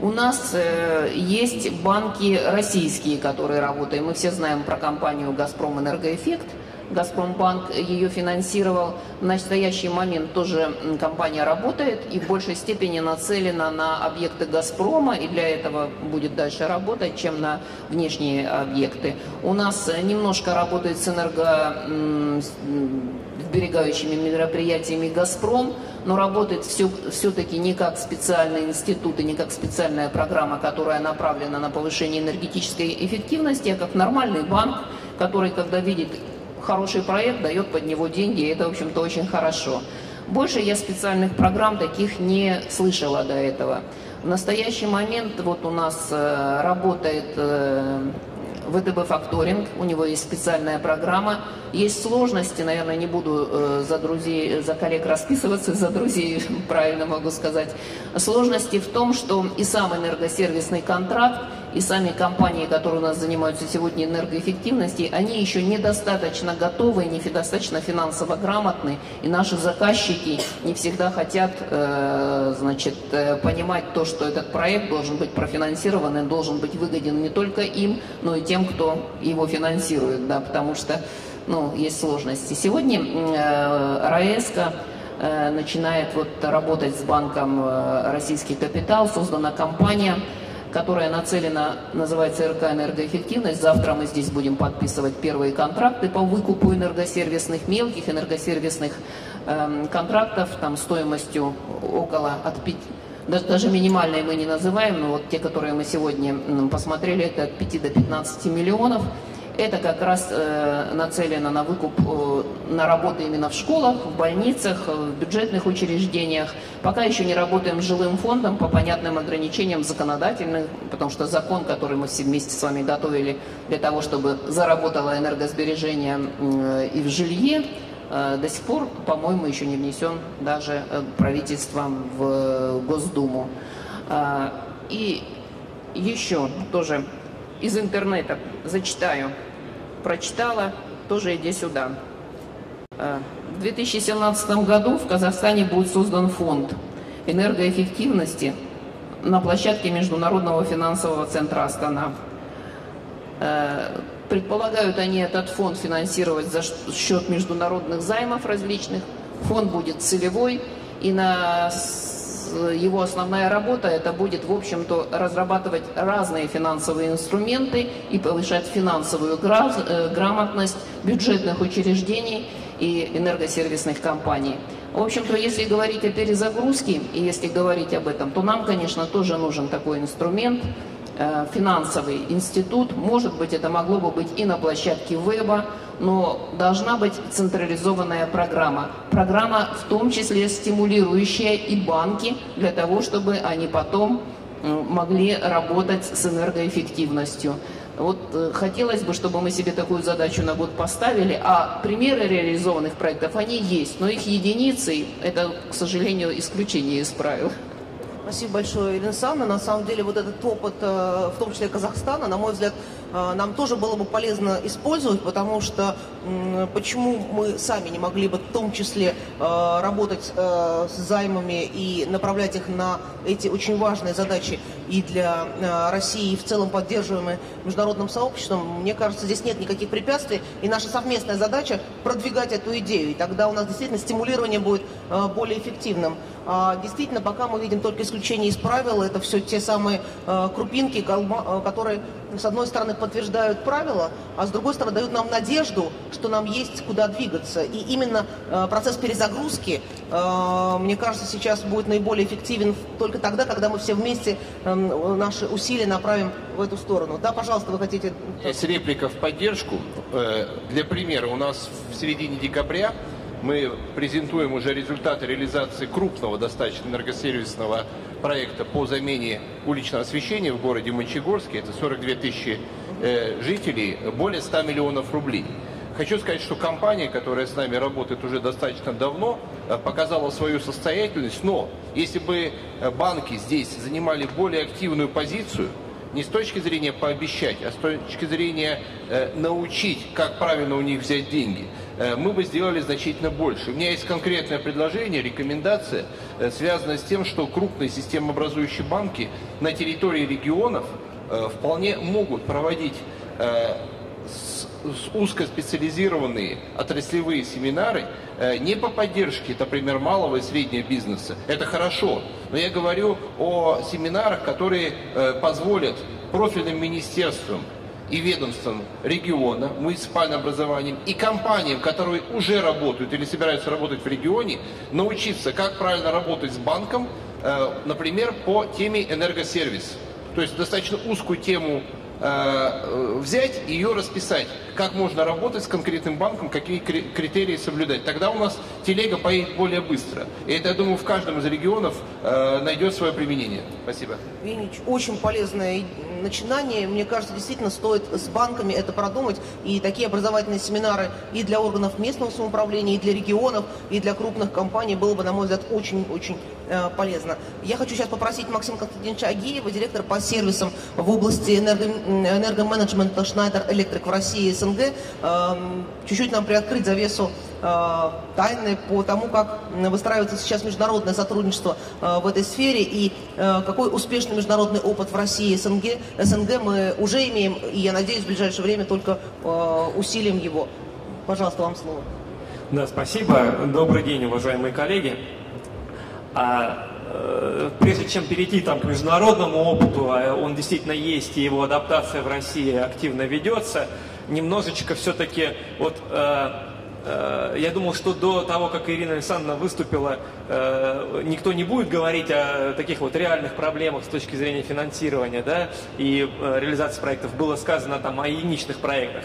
У нас э, есть банки российские, которые работают. Мы все знаем про компанию «Газпром Энергоэффект». Газпромбанк ее финансировал. В настоящий момент тоже компания работает и в большей степени нацелена на объекты Газпрома и для этого будет дальше работать, чем на внешние объекты. У нас немножко работает с энергосберегающими мероприятиями Газпром, но работает все, все-таки не как специальный институт и не как специальная программа, которая направлена на повышение энергетической эффективности, а как нормальный банк, который, когда видит хороший проект, дает под него деньги, и это, в общем-то, очень хорошо. Больше я специальных программ таких не слышала до этого. В настоящий момент вот у нас э, работает э, ВТБ факторинг, у него есть специальная программа. Есть сложности, наверное, не буду э, за друзей, за коллег расписываться, за друзей, правильно могу сказать. Сложности в том, что и сам энергосервисный контракт, и сами компании, которые у нас занимаются сегодня энергоэффективностью, они еще недостаточно готовы, недостаточно финансово грамотны, и наши заказчики не всегда хотят э, значит, э, понимать то, что этот проект должен быть профинансирован и должен быть выгоден не только им, но и тем, кто его финансирует, да, потому что ну, есть сложности. Сегодня э, РАЭСКО э, начинает вот работать с банком «Российский капитал», создана компания – которая нацелена, называется РК «Энергоэффективность». Завтра мы здесь будем подписывать первые контракты по выкупу энергосервисных, мелких энергосервисных э, контрактов, там стоимостью около от 5, даже минимальной мы не называем, но вот те, которые мы сегодня посмотрели, это от 5 до 15 миллионов. Это как раз э, нацелено на выкуп, э, на работу именно в школах, в больницах, э, в бюджетных учреждениях. Пока еще не работаем с жилым фондом по понятным ограничениям законодательным, потому что закон, который мы все вместе с вами готовили для того, чтобы заработало энергосбережение э, и в жилье, э, до сих пор, по-моему, еще не внесен даже э, правительством в Госдуму. А, и еще тоже из интернета зачитаю прочитала, тоже иди сюда. Э, в 2017 году в Казахстане будет создан фонд энергоэффективности на площадке Международного финансового центра Астана. Э, предполагают они этот фонд финансировать за счет международных займов различных. Фонд будет целевой, и на его основная работа это будет, в общем-то, разрабатывать разные финансовые инструменты и повышать финансовую э, грамотность бюджетных учреждений и энергосервисных компаний. В общем-то, если говорить о перезагрузке и если говорить об этом, то нам, конечно, тоже нужен такой инструмент – Э, финансовый институт. Может быть, это могло бы быть и на площадке веба, но должна быть централизованная программа. Программа в том числе стимулирующая и банки для того, чтобы они потом могли работать с энергоэффективностью. Вот э, хотелось бы, чтобы мы себе такую задачу на год поставили, а примеры реализованных проектов, они есть, но их единицы, это, к сожалению, исключение из правил. Спасибо большое, Ирина Санна. На самом деле вот этот опыт, э, в том числе Казахстана, на мой взгляд, нам тоже было бы полезно использовать, потому что почему мы сами не могли бы в том числе э, работать с займами и направлять их на эти очень важные задачи и для России, и в целом поддерживаемые международным сообществом, мне кажется, здесь нет никаких препятствий, и наша совместная задача продвигать эту идею, и тогда у нас действительно стимулирование будет более эффективным. А, действительно, пока мы видим только исключение из правил, это все те самые а, крупинки, а, которые, с одной стороны, подтверждают правила, а с другой стороны, дают нам надежду, что нам есть куда двигаться. И именно процесс перезагрузки, мне кажется, сейчас будет наиболее эффективен только тогда, когда мы все вместе наши усилия направим в эту сторону. Да, пожалуйста, вы хотите... Есть реплика в поддержку. Э, для примера, у нас в середине декабря мы презентуем уже результаты реализации крупного достаточно энергосервисного проекта по замене уличного освещения в городе Мончегорске. Это 42 тысячи э, жителей, более 100 миллионов рублей. Хочу сказать, что компания, которая с нами работает уже достаточно давно, э, показала свою состоятельность, но если бы э, банки здесь занимали более активную позицию, не с точки зрения пообещать, а с точки зрения научить, как правильно у них взять деньги, мы бы сделали значительно больше. У меня есть конкретное предложение, рекомендация, э, связанная с тем, что крупные системообразующие банки на территории регионов вполне могут проводить э, узкоспециализированные отраслевые семинары э, не по поддержке, например, малого и среднего бизнеса. Это хорошо. Но я говорю о семинарах, которые э, позволят профильным министерствам и ведомствам региона, муниципальным образованием и компаниям, которые уже работают или собираются работать в регионе, научиться, как правильно работать с банком, э, например, по теме энергосервис. То есть достаточно узкую тему Э, взять и ее расписать, как можно работать с конкретным банком, какие критерии соблюдать. Тогда у нас телега поедет более быстро. И это, я думаю, в каждом из регионов э, найдет свое применение. Спасибо. Винич, очень полезное начинание. Мне кажется, действительно стоит с банками это продумать. И такие образовательные семинары и для органов местного самоуправления, и для регионов, и для крупных компаний было бы, на мой взгляд, очень-очень э, полезно. Я хочу сейчас попросить Максима Константиновича Агиева, директор по сервисам в области энерго, энергоменеджмента Schneider Electric в России и СНГ, э, чуть-чуть нам приоткрыть завесу э, тайны по тому, как выстраивается сейчас международное сотрудничество э, в этой сфере и э, какой успешный международный опыт в России и СНГ, СНГ мы уже имеем, и я надеюсь, в ближайшее время только усилим его. Пожалуйста, вам слово. Да, спасибо. Добрый день, уважаемые коллеги. А, э, прежде чем перейти там, к международному опыту, а он действительно есть, и его адаптация в России активно ведется, немножечко все-таки вот э, Э, я думал, что до того, как Ирина Александровна выступила, э, никто не будет говорить о таких вот реальных проблемах с точки зрения финансирования да, и э, реализации проектов. Было сказано там о единичных проектах.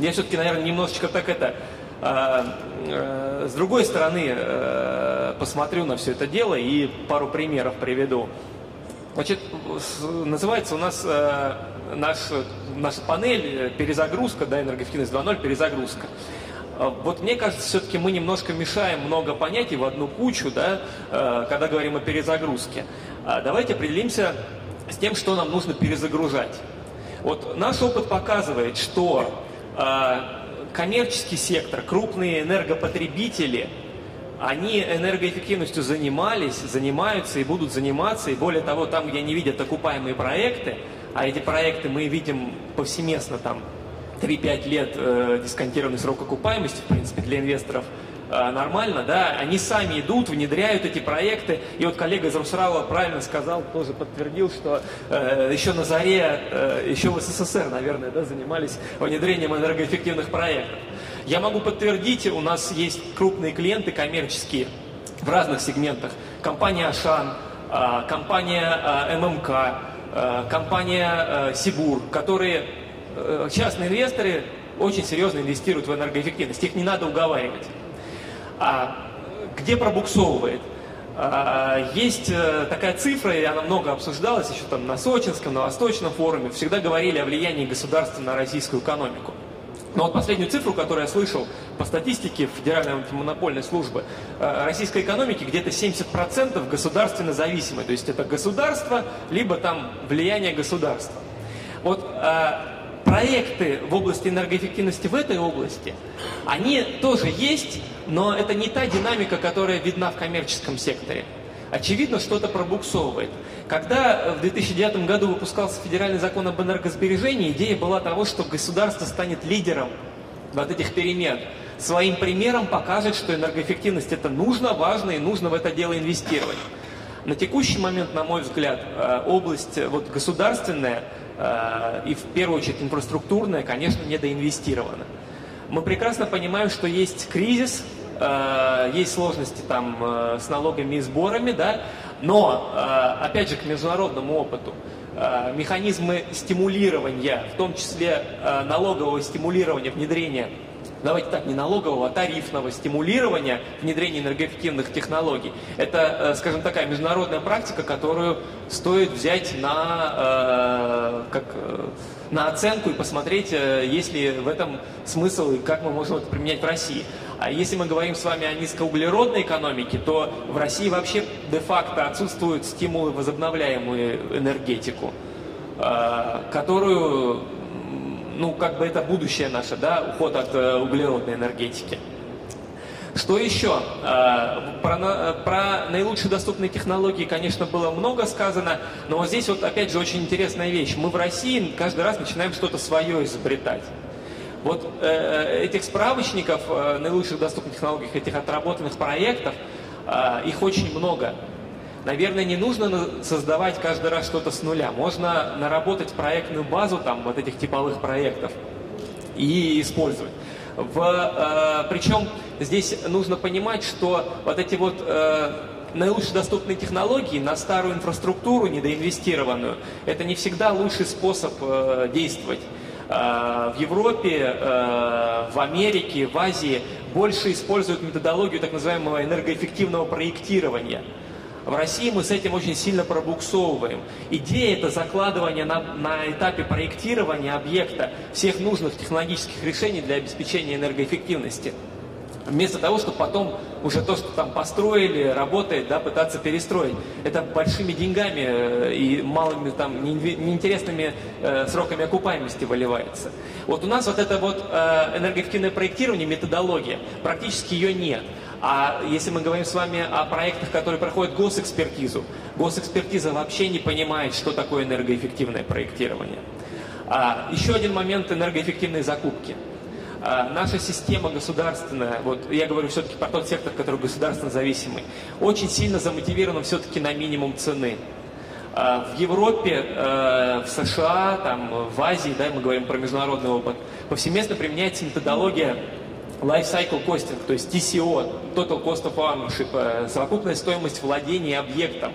Я все-таки, наверное, немножечко так это с другой стороны посмотрю на все это дело и пару примеров приведу. Значит, называется у нас наш, наша панель перезагрузка, да, энергоэффективность 2.0, перезагрузка. А, вот мне кажется, все-таки мы немножко мешаем много понятий в одну кучу, да, э, когда говорим о перезагрузке. А давайте определимся с тем, что нам нужно перезагружать. Вот наш опыт показывает, что а, коммерческий сектор, крупные энергопотребители, они энергоэффективностью занимались, занимаются и будут заниматься, и более того, там, где они видят окупаемые проекты, а эти проекты мы видим повсеместно там 3-5 лет э, дисконтированный срок окупаемости, в принципе, для инвесторов э, нормально, да, они сами идут, внедряют эти проекты, и вот коллега из Русрала правильно сказал, тоже подтвердил, что э, еще на заре, э, еще в СССР, наверное, да, занимались внедрением энергоэффективных проектов. Я могу подтвердить, у нас есть крупные клиенты коммерческие в разных сегментах. Компания Ашан, э, компания э, ММК, э, компания э, Сибур, которые частные инвесторы очень серьезно инвестируют в энергоэффективность. Их не надо уговаривать. А где пробуксовывает? А, есть э, такая цифра, и она много обсуждалась еще там на Сочинском, на Восточном форуме. Всегда говорили о влиянии государства на российскую экономику. Но вот последнюю цифру, которую я слышал по статистике Федеральной антимонопольной службы, э, российской экономики где-то 70% государственно зависимой. То есть это государство, либо там влияние государства. Вот проекты в области энергоэффективности в этой области, они тоже есть, но это не та динамика, которая видна в коммерческом секторе. Очевидно, что-то пробуксовывает. Когда в 2009 году выпускался федеральный закон об энергосбережении, идея была того, что государство станет лидером вот этих перемен. Своим примером покажет, что энергоэффективность это нужно, важно и нужно в это дело инвестировать. На текущий момент, на мой взгляд, э, область вот, государственная Э, и в первую очередь инфраструктурная, конечно, недоинвестирована. Мы прекрасно понимаем, что есть кризис, э, есть сложности там э, с налогами и сборами, да, но, опять же, к международному опыту, механизмы стимулирования, в том числе налогового стимулирования, внедрения давайте так, не налогового, а тарифного стимулирования внедрения энергоэффективных технологий. Это, э, скажем, такая международная практика, которую стоит взять на, э, как, э, на оценку и посмотреть, есть ли в этом смысл и как мы можем это применять в России. А если мы говорим с вами о низкоуглеродной экономике, то в России вообще де-факто отсутствуют стимулы возобновляемую энергетику, которую ну, как бы это будущее наше, да, уход от э, углеродной энергетики. Что еще? Э, про, про наилучшие доступные технологии, конечно, было много сказано, но вот здесь вот опять же очень интересная вещь. Мы в России каждый раз начинаем что-то свое изобретать. Вот э, этих справочников наилучших доступных технологий, этих отработанных проектов, их очень много. Наверное, не нужно создавать каждый раз что-то с нуля. Можно наработать проектную базу там, вот этих типовых проектов и использовать. В, э, причем здесь нужно понимать, что вот эти вот э, наилучшие доступные технологии на старую инфраструктуру недоинвестированную, это не всегда лучший способ э, действовать. Э, в Европе, э, в Америке, в Азии больше используют методологию так называемого энергоэффективного проектирования – В России мы с этим очень сильно пробуксовываем. Идея это закладывание на, на этапе проектирования объекта всех нужных технологических решений для обеспечения энергоэффективности. Вместо того, чтобы потом уже то, что там построили, работает, да, пытаться перестроить. Это большими деньгами э, и малыми там неинтересными э, сроками окупаемости выливается. Вот у нас вот это вот э, энергоэффективное проектирование, методология, практически ее нет. А если мы говорим с вами о проектах, которые проходят госэкспертизу, госэкспертиза вообще не понимает, что такое энергоэффективное проектирование. А, еще один момент энергоэффективной закупки. А, наша система государственная, вот я говорю все-таки про тот сектор, который государственно зависимый, очень сильно замотивирована все-таки на минимум цены. А, в Европе, э, в США, там, в Азии, да, мы говорим про международный опыт, повсеместно применяется методология Life Cycle Costing, то есть TCO, Total Cost of Ownership, э, совокупная стоимость владения объектом.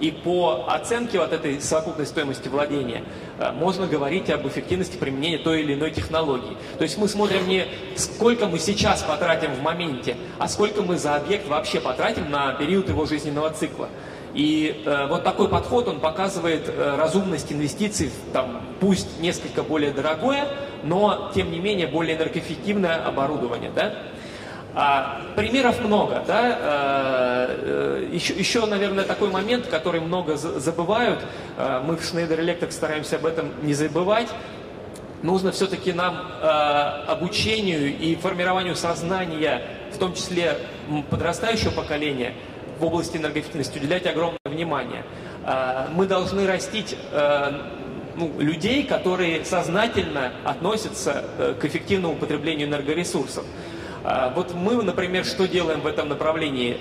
И по оценке вот этой совокупной стоимости владения э, можно говорить об эффективности применения той или иной технологии. То есть мы смотрим не сколько мы сейчас потратим в моменте, а сколько мы за объект вообще потратим на период его жизненного цикла. И э, вот такой подход, он показывает э, разумность инвестиций в, там, пусть несколько более дорогое, но, тем не менее, более энергоэффективное оборудование. Да? А, примеров много. Да? А, еще, еще, наверное, такой момент, который много забывают. А, мы в Schneider Electric стараемся об этом не забывать. Нужно все-таки нам а, обучению и формированию сознания, в том числе подрастающего поколения, в области энергоэффективности уделять огромное внимание. А, мы должны растить а, ну, людей, которые сознательно относятся э, к эффективному потреблению энергоресурсов. Вот мы, например, что делаем в этом направлении?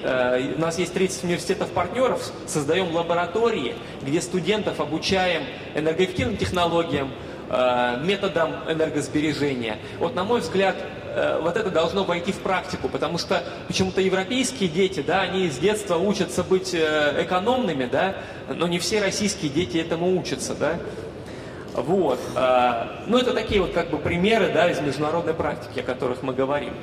У нас есть 30 университетов-партнеров, создаем лаборатории, где студентов обучаем энергоэффективным технологиям, методам энергосбережения. Вот, на мой взгляд, Э, вот это должно войти в практику, потому что почему-то европейские дети, да, они с детства учатся быть э, экономными, да, но не все российские дети этому учатся, да. Вот. А, ну, это такие вот как бы примеры, да, из международной практики, о которых мы говорим.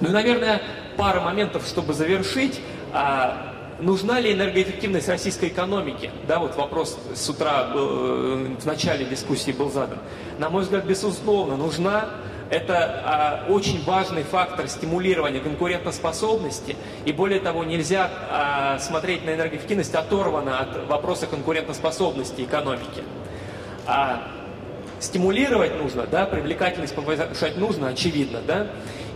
Ну и, наверное, пара моментов, чтобы завершить. А, нужна ли энергоэффективность российской экономики? Да, вот вопрос с утра э, в начале дискуссии был задан. На мой взгляд, безусловно, нужна это а, очень важный фактор стимулирования конкурентоспособности. И более того, нельзя а, смотреть на энергоэффективность оторванно от вопроса конкурентоспособности экономики. А, стимулировать нужно, да, привлекательность повышать нужно, очевидно, да.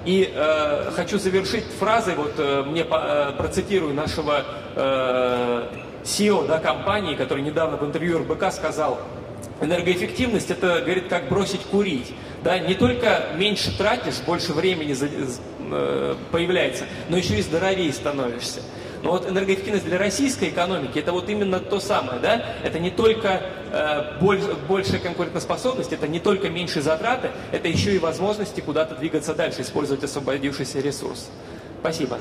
И э, хочу завершить фразой, вот э, мне э, процитирую нашего э, CEO да, компании, который недавно в интервью РБК сказал, энергоэффективность это, говорит, как бросить курить. Да, не только меньше тратишь, больше времени за, э, появляется, но еще и здоровее становишься. Но вот энергоэффективность для российской экономики это вот именно то самое, да? Это не только э, больш, большая конкурентоспособность, это не только меньшие затраты, это еще и возможности куда-то двигаться дальше, использовать освободившийся ресурс. Спасибо.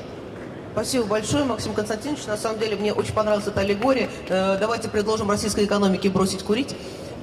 Спасибо большое, Максим Константинович. На самом деле мне очень понравилась эта аллегория. Э, давайте предложим российской экономике бросить курить.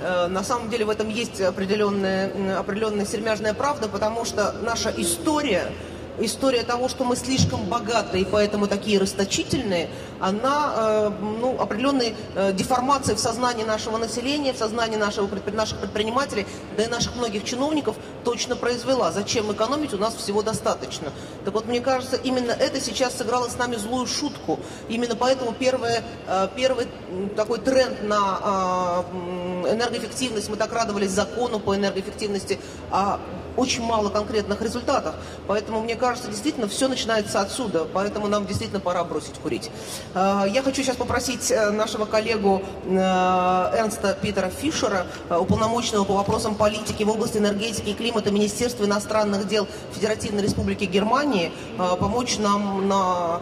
Э, на самом деле в этом есть определенная, определенная сермяжная правда, потому что наша история история того, что мы слишком богаты и поэтому такие расточительные, она э, ну, определенные э, деформации в сознании нашего населения, в сознании нашего, наших предпринимателей, да и наших многих чиновников точно произвела. Зачем экономить, у нас всего достаточно. Так вот, мне кажется, именно это сейчас сыграло с нами злую шутку. Именно поэтому первое, э, первый такой тренд на энергоэффективность, мы так радовались закону по энергоэффективности, а очень мало конкретных результатов. Поэтому, мне кажется, действительно все начинается отсюда. Поэтому нам действительно пора бросить курить. Э, я хочу сейчас попросить э, нашего коллегу э, Эрнста Питера Фишера, уполномоченного по вопросам политики в области энергетики и климата Министерства иностранных дел Федеративной Республики Германии, помочь нам на,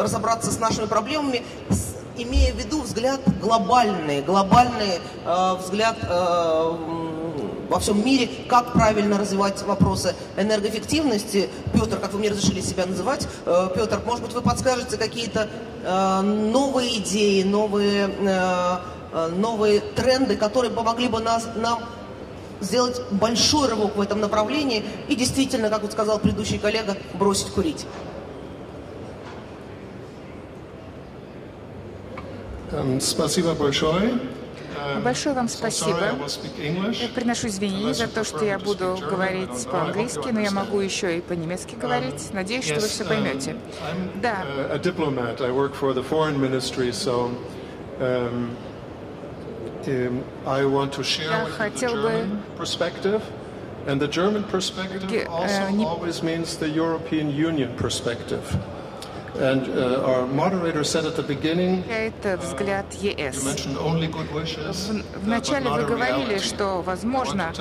разобраться с нашими проблемами, имея в виду взгляд глобальный, глобальный взгляд во всем мире, как правильно развивать вопросы энергоэффективности. Петр, как вы мне разрешили себя называть, э, Петр, может быть, вы подскажете какие-то э, новые идеи, новые, э, новые тренды, которые помогли бы нас, нам сделать большой рывок в этом направлении и действительно, как вот сказал предыдущий коллега, бросить курить. Um, спасибо большое. Большое вам спасибо. Я приношу извинения за то, что я буду говорить по-английски, но я могу еще и по-немецки говорить. Надеюсь, что вы все поймете. Да. Um, um, the German perspective. And the German perspective also always means the European Union perspective. Это взгляд ЕС. wishes, Вначале вы говорили, что, возможно,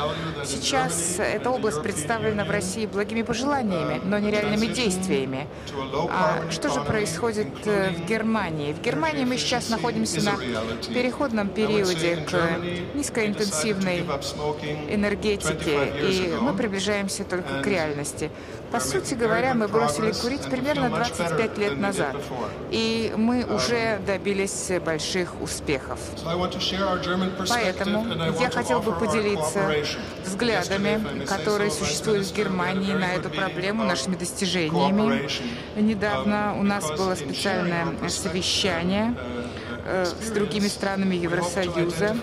сейчас эта область представлена в России благими пожеланиями, но нереальными действиями. А что же происходит э, в Германии? В Германии мы сейчас находимся на переходном периоде к низкоинтенсивной энергетике, и мы приближаемся только к реальности. По сути говоря, мы бросили курить примерно 25 лет назад, и мы уже добились больших успехов. Поэтому я хотел бы поделиться взглядами, которые существуют в Германии на эту проблему, нашими достижениями. Недавно у нас было специальное совещание с другими странами Евросоюза.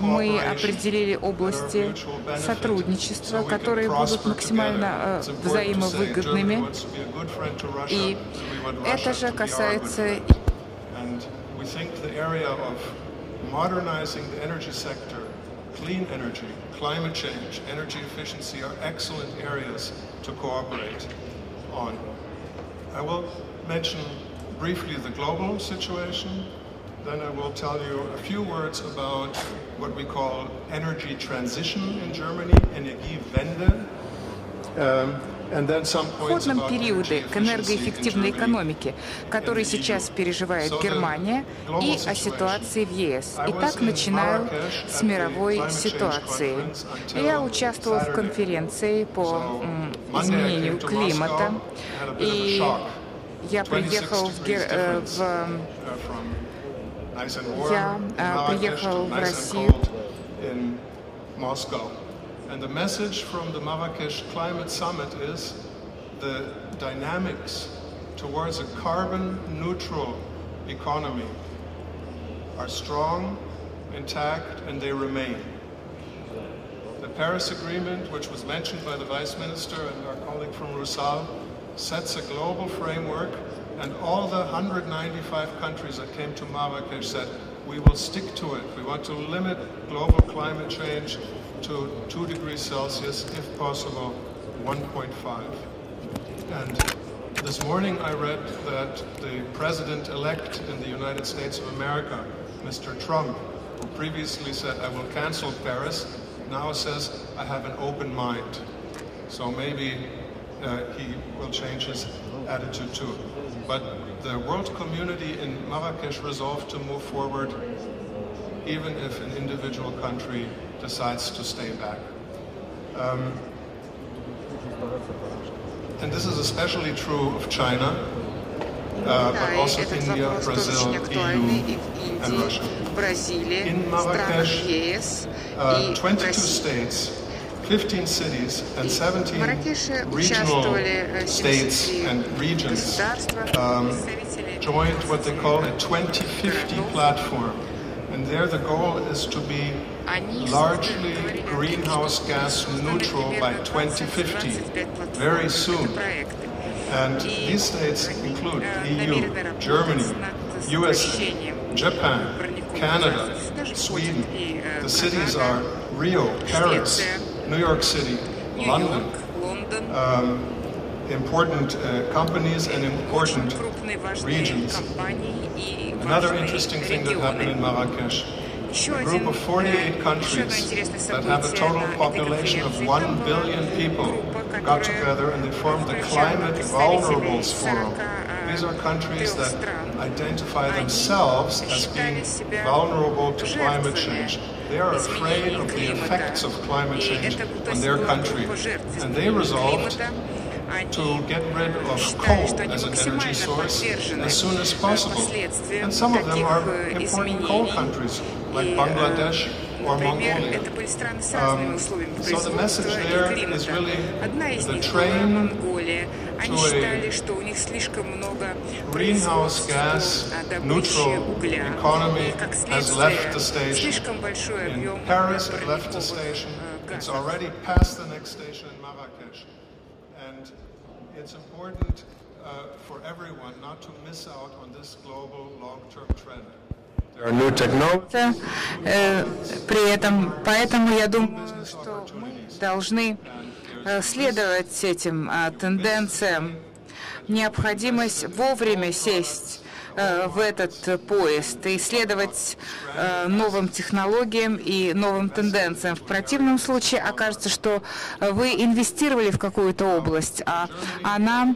Мы определили области сотрудничества, которые будут максимально взаимовыгодными. И это же касается. I will mention briefly the global situation, then I will tell you a few words about what we call energy transition in Germany, Energiewende. Um, входном периоде к энергоэффективной экономике, который сейчас переживает Германия, и о ситуации в ЕС. Итак, начинаю с мировой ситуации. Я участвовал в конференции по изменению климата, и я приехал в, Гер... в... Я приехал в Россию And the message from the Marrakesh Climate Summit is the dynamics towards a carbon neutral economy are strong, intact, and they remain. The Paris Agreement, which was mentioned by the Vice Minister and our colleague from Rusal, sets a global framework, and all the 195 countries that came to Marrakesh said, we will stick to it. We want to limit global climate change to 2 degrees Celsius, if possible, 1.5. And this morning I read that the president-elect in the United States of America, Mr. Trump, who previously said, I will cancel Paris, now says, I have an open mind. So maybe uh, he will change his attitude too. But the world community in Marrakesh resolved to move forward even if an individual country decides to stay back. Um, and this is especially true of China, uh, but also India, Brazil, EU, and Russia. In Marrakesh, uh, 22 states 15 cities and 17 regional states and regions um, joined what they call a 2050 platform. And there the goal is to be largely greenhouse gas neutral by 2050, very soon. And these states include EU, Germany, USA, Japan, Canada, Sweden. The cities are Rio, Paris, New York City, London. Um, important uh, companies and important regions. Another interesting thing that happened in Marrakesh, a group of 48 countries that have a total population of 1 billion people got together and they formed the Climate Vulnerables Forum. These are countries that identify themselves as being vulnerable to climate change. They are afraid of the effects of climate change on their country. And they resolved to get rid of coal as an energy source as soon as possible. And some of them are important coal countries, like Bangladesh or Mongolia. Um, so the message there is really the train Они считали, что у них слишком много производства добычи угля, и, как следствие, слишком большой объем парниковых It's already past the next station in Marrakesh. And it's important uh, for everyone not to miss out on this global long-term trend. При этом, поэтому я думаю, что мы должны следовать этим тенденциям. Необходимость вовремя сесть в этот поезд и следовать новым технологиям и новым тенденциям. В противном случае окажется, что вы инвестировали в какую-то область, а она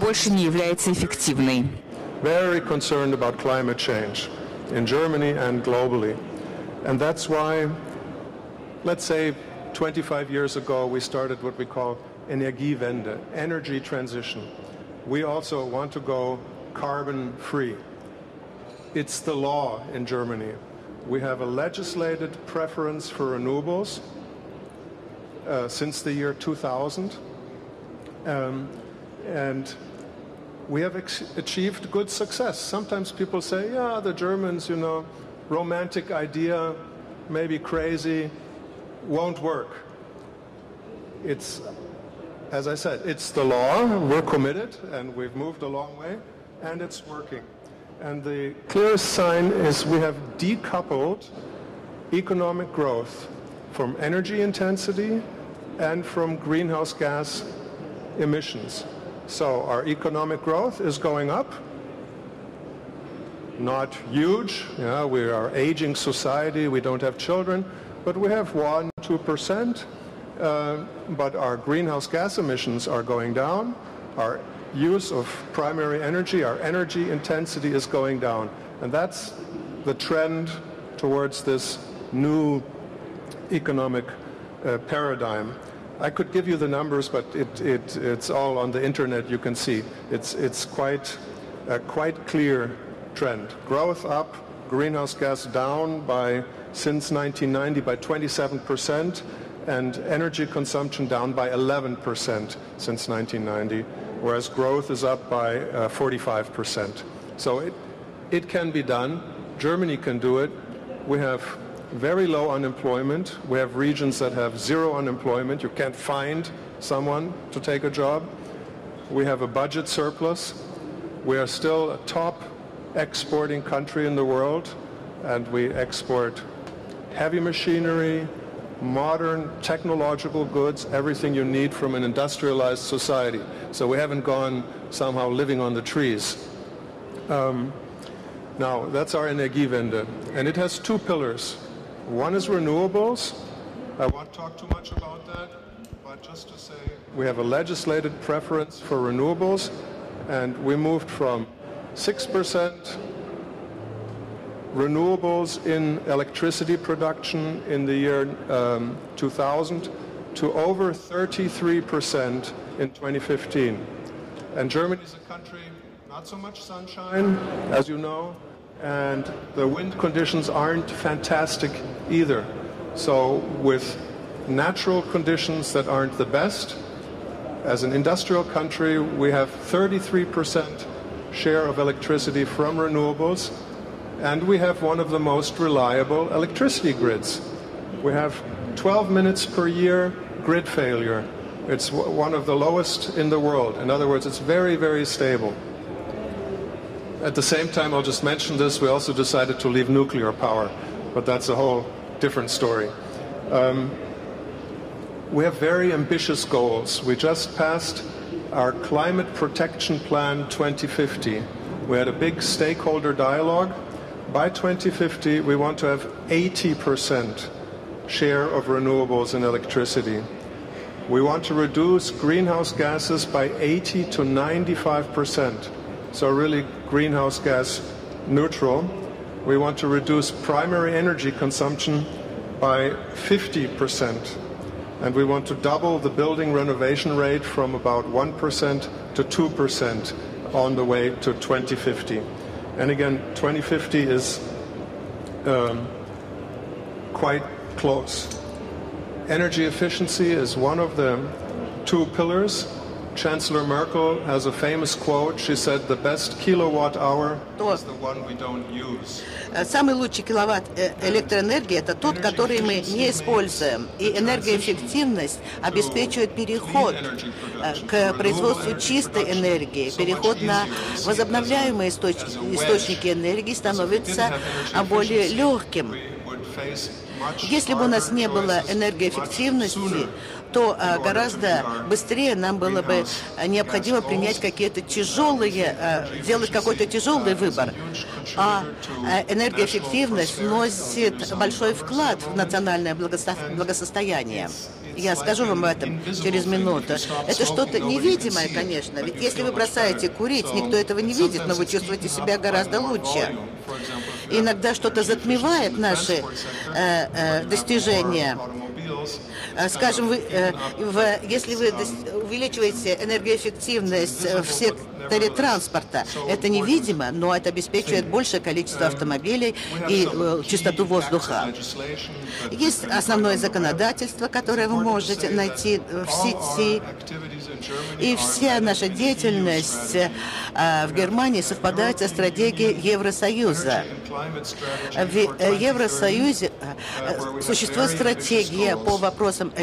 больше не является эффективной. Very concerned about climate change in Germany and globally. And that's why, let's say 25 years ago, we started what we call Energiewende, energy transition. We also want to go carbon free. It's the law in Germany. We have a legislated preference for renewables uh, since the year 2000. Um, and we have achieved good success. Sometimes people say, yeah, the Germans, you know, romantic idea, maybe crazy, won't work. It's, as I said, it's the law. We're committed, and we've moved a long way and it's working. And the clearest sign is we have decoupled economic growth from energy intensity and from greenhouse gas emissions. So our economic growth is going up, not huge. Yeah, we are aging society, we don't have children, but we have 1, 2%. Uh, but our greenhouse gas emissions are going down, our use of primary energy, our energy intensity is going down. And that's the trend towards this new economic uh, paradigm. I could give you the numbers, but it, it, it's all on the internet. You can see it's, it's quite a quite clear trend. Growth up, greenhouse gas down by since 1990 by 27 percent, and energy consumption down by 11 percent since 1990 whereas growth is up by uh, 45%. So it, it can be done. Germany can do it. We have very low unemployment. We have regions that have zero unemployment. You can't find someone to take a job. We have a budget surplus. We are still a top exporting country in the world, and we export heavy machinery, modern technological goods, everything you need from an industrialized society. So we haven't gone somehow living on the trees. Um, now, that's our Energiewende. And it has two pillars. One is renewables. I won't talk too much about that, but just to say... We have a legislated preference for renewables, and we moved from 6% renewables in electricity production in the year um, 2000 to over 33% in 2015. And Germany is a country, not so much sunshine, as you know, and the wind conditions aren't fantastic either. So with natural conditions that aren't the best, as an industrial country, we have 33% share of electricity from renewables, and we have one of the most reliable electricity grids. We have 12 minutes per year grid failure. It's one of the lowest in the world. In other words, it's very, very stable. At the same time, I'll just mention this, we also decided to leave nuclear power, but that's a whole different story. Um, we have very ambitious goals. We just passed our Climate Protection Plan 2050. We had a big stakeholder dialogue by 2050, we want to have 80% share of renewables in electricity. We want to reduce greenhouse gases by 80 to 95%, so really greenhouse gas neutral. We want to reduce primary energy consumption by 50%. And we want to double the building renovation rate from about 1% to 2% on the way to 2050. And again, 2050 is um, quite close. Energy efficiency is one of the two pillars. Chancellor Merkel has a famous quote. She said, "The best kilowatt hour is the one we don't use." Э, самый лучший киловатт э, электроэнергии – это тот, который мы не используем. И энергоэффективность обеспечивает переход э, к производству чистой энергии. Переход на возобновляемые источники энергии становится более легким. Если бы у нас не было энергоэффективности, то а, гораздо быстрее нам было бы а, необходимо принять какие-то тяжелые, а, делать какой-то тяжелый выбор. А энергоэффективность носит большой вклад в национальное благосостояние. Я скажу вам об этом через минуту. Это что-то невидимое, конечно. Ведь если вы бросаете курить, никто этого не видит, но вы чувствуете себя гораздо лучше. Иногда что-то затмевает наши э, э, достижения. Э, скажем, вы, если вы увеличиваете энергоэффективность в секторе транспорта, это невидимо, но это обеспечивает большее количество автомобилей и э, чистоту воздуха. Есть основное законодательство, которое вы можете найти в сети, и вся наша деятельность в Германии совпадает со стратегией Евросоюза. В Евросоюзе существует стратегия по вопросам э,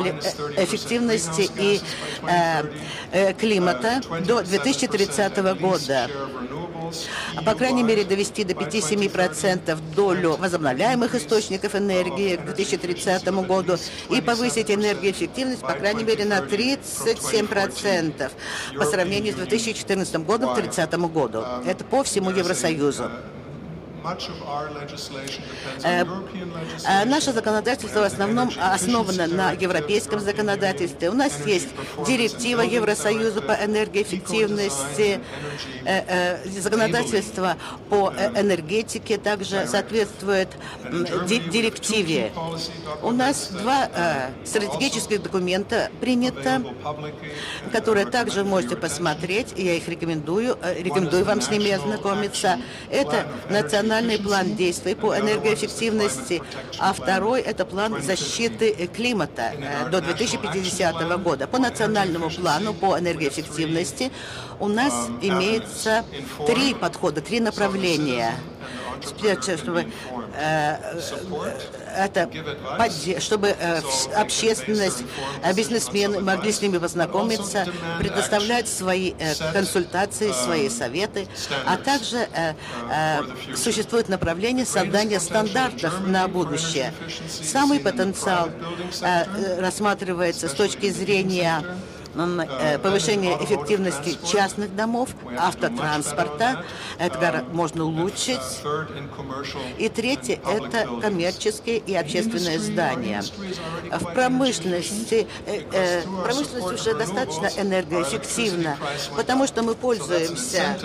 эффективности и э, э, климата до 2030 года. По крайней мере, довести до 5-7% долю возобновляемых источников энергии к 2030 году и повысить энергоэффективность, по крайней мере, на 37% по сравнению с 2014 годом к 2030 году. Это по всему Евросоюзу. Э, э, наше законодательство в основном основано на европейском законодательстве. У нас есть директива Евросоюза по энергоэффективности, э, законодательство по энергетике также соответствует директиве. У нас два стратегических документа принято, которые также можете посмотреть, я их рекомендую, рекомендую вам с ними ознакомиться. Это национальный национальный план действий по энергоэффективности, а второй – это план защиты климата э, до 2050 года. По национальному плану по энергоэффективности у нас имеется три подхода, три направления чтобы э, это, чтобы э, общественность, э, бизнесмены могли с ними познакомиться, предоставлять свои консультации, свои советы, а также существует направление создания стандартов на будущее. Самый потенциал рассматривается с точки зрения повышение эффективности частных домов, автотранспорта. Это можно улучшить. И третье – это коммерческие и общественные здания. В промышленности, э, э, промышленность уже достаточно энергоэффективна, потому что мы пользуемся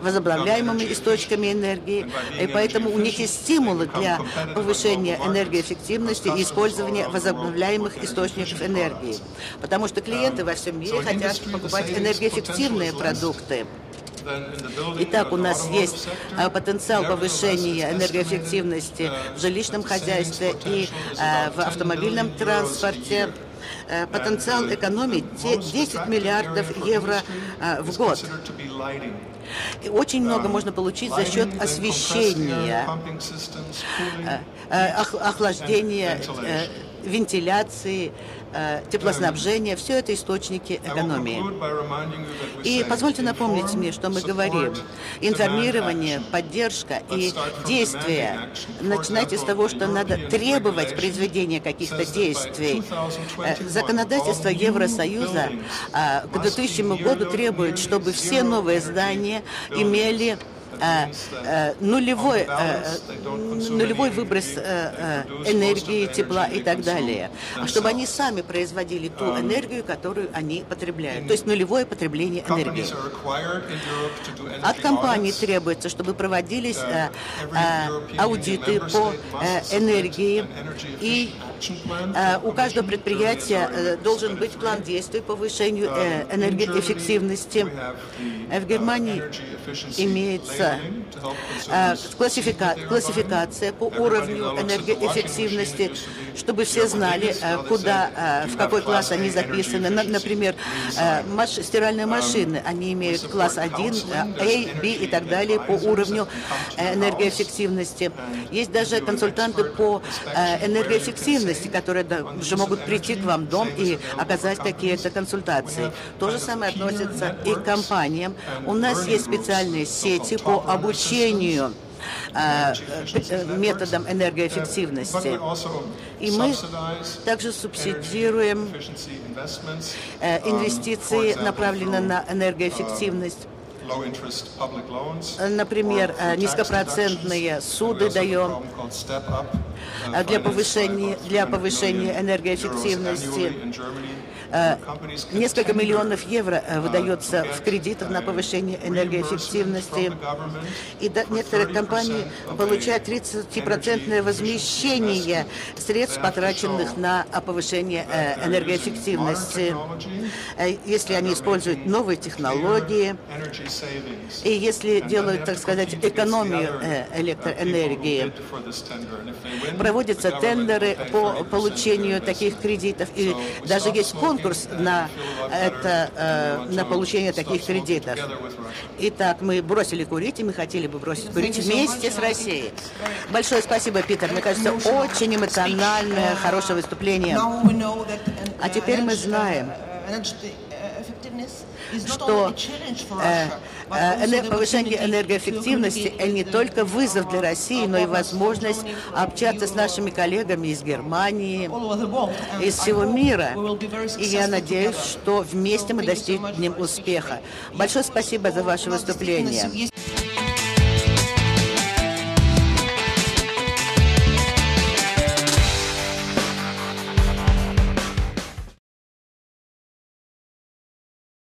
возобновляемыми источниками энергии, и поэтому у них есть стимулы для повышения энергоэффективности и использования возобновляемых источников энергии. Потому что клиенты клиенты во всем мире хотят покупать энергоэффективные продукты. Итак, у нас есть а, потенциал повышения энергоэффективности в жилищном хозяйстве и а, в автомобильном транспорте. э, потенциал экономить 10 миллиардов евро а, в год. И очень много можно получить за счет освещения, э, э, охлаждения, вентиляции, Э, теплоснабжение, все это источники экономии. И позвольте напомнить мне, что мы говорим. Информирование, поддержка и действия. Начинайте с того, что надо требовать произведения каких-то действий. Э, законодательство Евросоюза э, к 2000 году требует, чтобы все новые здания имели Э, э, нулевой, э, нулевой выброс энергии, тепла и так далее, а чтобы они сами производили ту энергию, которую они потребляют, то есть нулевое потребление энергии. От компаний требуется, чтобы проводились аудиты по энергии. и у каждого предприятия должен быть план действий по повышению энергоэффективности. В Германии имеется Дается э, классифика, классификация по уровню энергоэффективности, чтобы все знали, э, куда, в какой класс они записаны. Например, стиральные машины, они имеют класс 1, A, B и так далее по уровню энергоэффективности. Есть даже консультанты по энергоэффективности, которые уже могут прийти к вам в дом и оказать какие-то консультации. То же самое относится и к компаниям. У нас есть специальные сети по обучению э, э, методам энергоэффективности. И мы также субсидируем э, инвестиции, направленные на энергоэффективность. Например, низкопроцентные суды даем для повышения, для повышения энергоэффективности. Э, несколько миллионов евро э, выдается в кредитах на повышение энергоэффективности. И некоторые компании получают 30% возмещение средств, потраченных на повышение э, энергоэффективности, если они используют новые технологии и если делают, так сказать, экономию электроэнергии. Проводятся тендеры по получению таких кредитов, и даже есть конкурс конкурс на, это, э, на получение таких кредитов. Итак, мы бросили курить, и мы хотели бы бросить курить вместе с Россией. Большое спасибо, Питер. Мне кажется, очень эмоциональное, хорошее выступление. А теперь мы знаем, что э, э, повышение энергоэффективности – это не только вызов для России, но и возможность общаться с нашими коллегами из Германии, из всего мира. И я надеюсь, что вместе мы достигнем успеха. Большое спасибо за ваше выступление.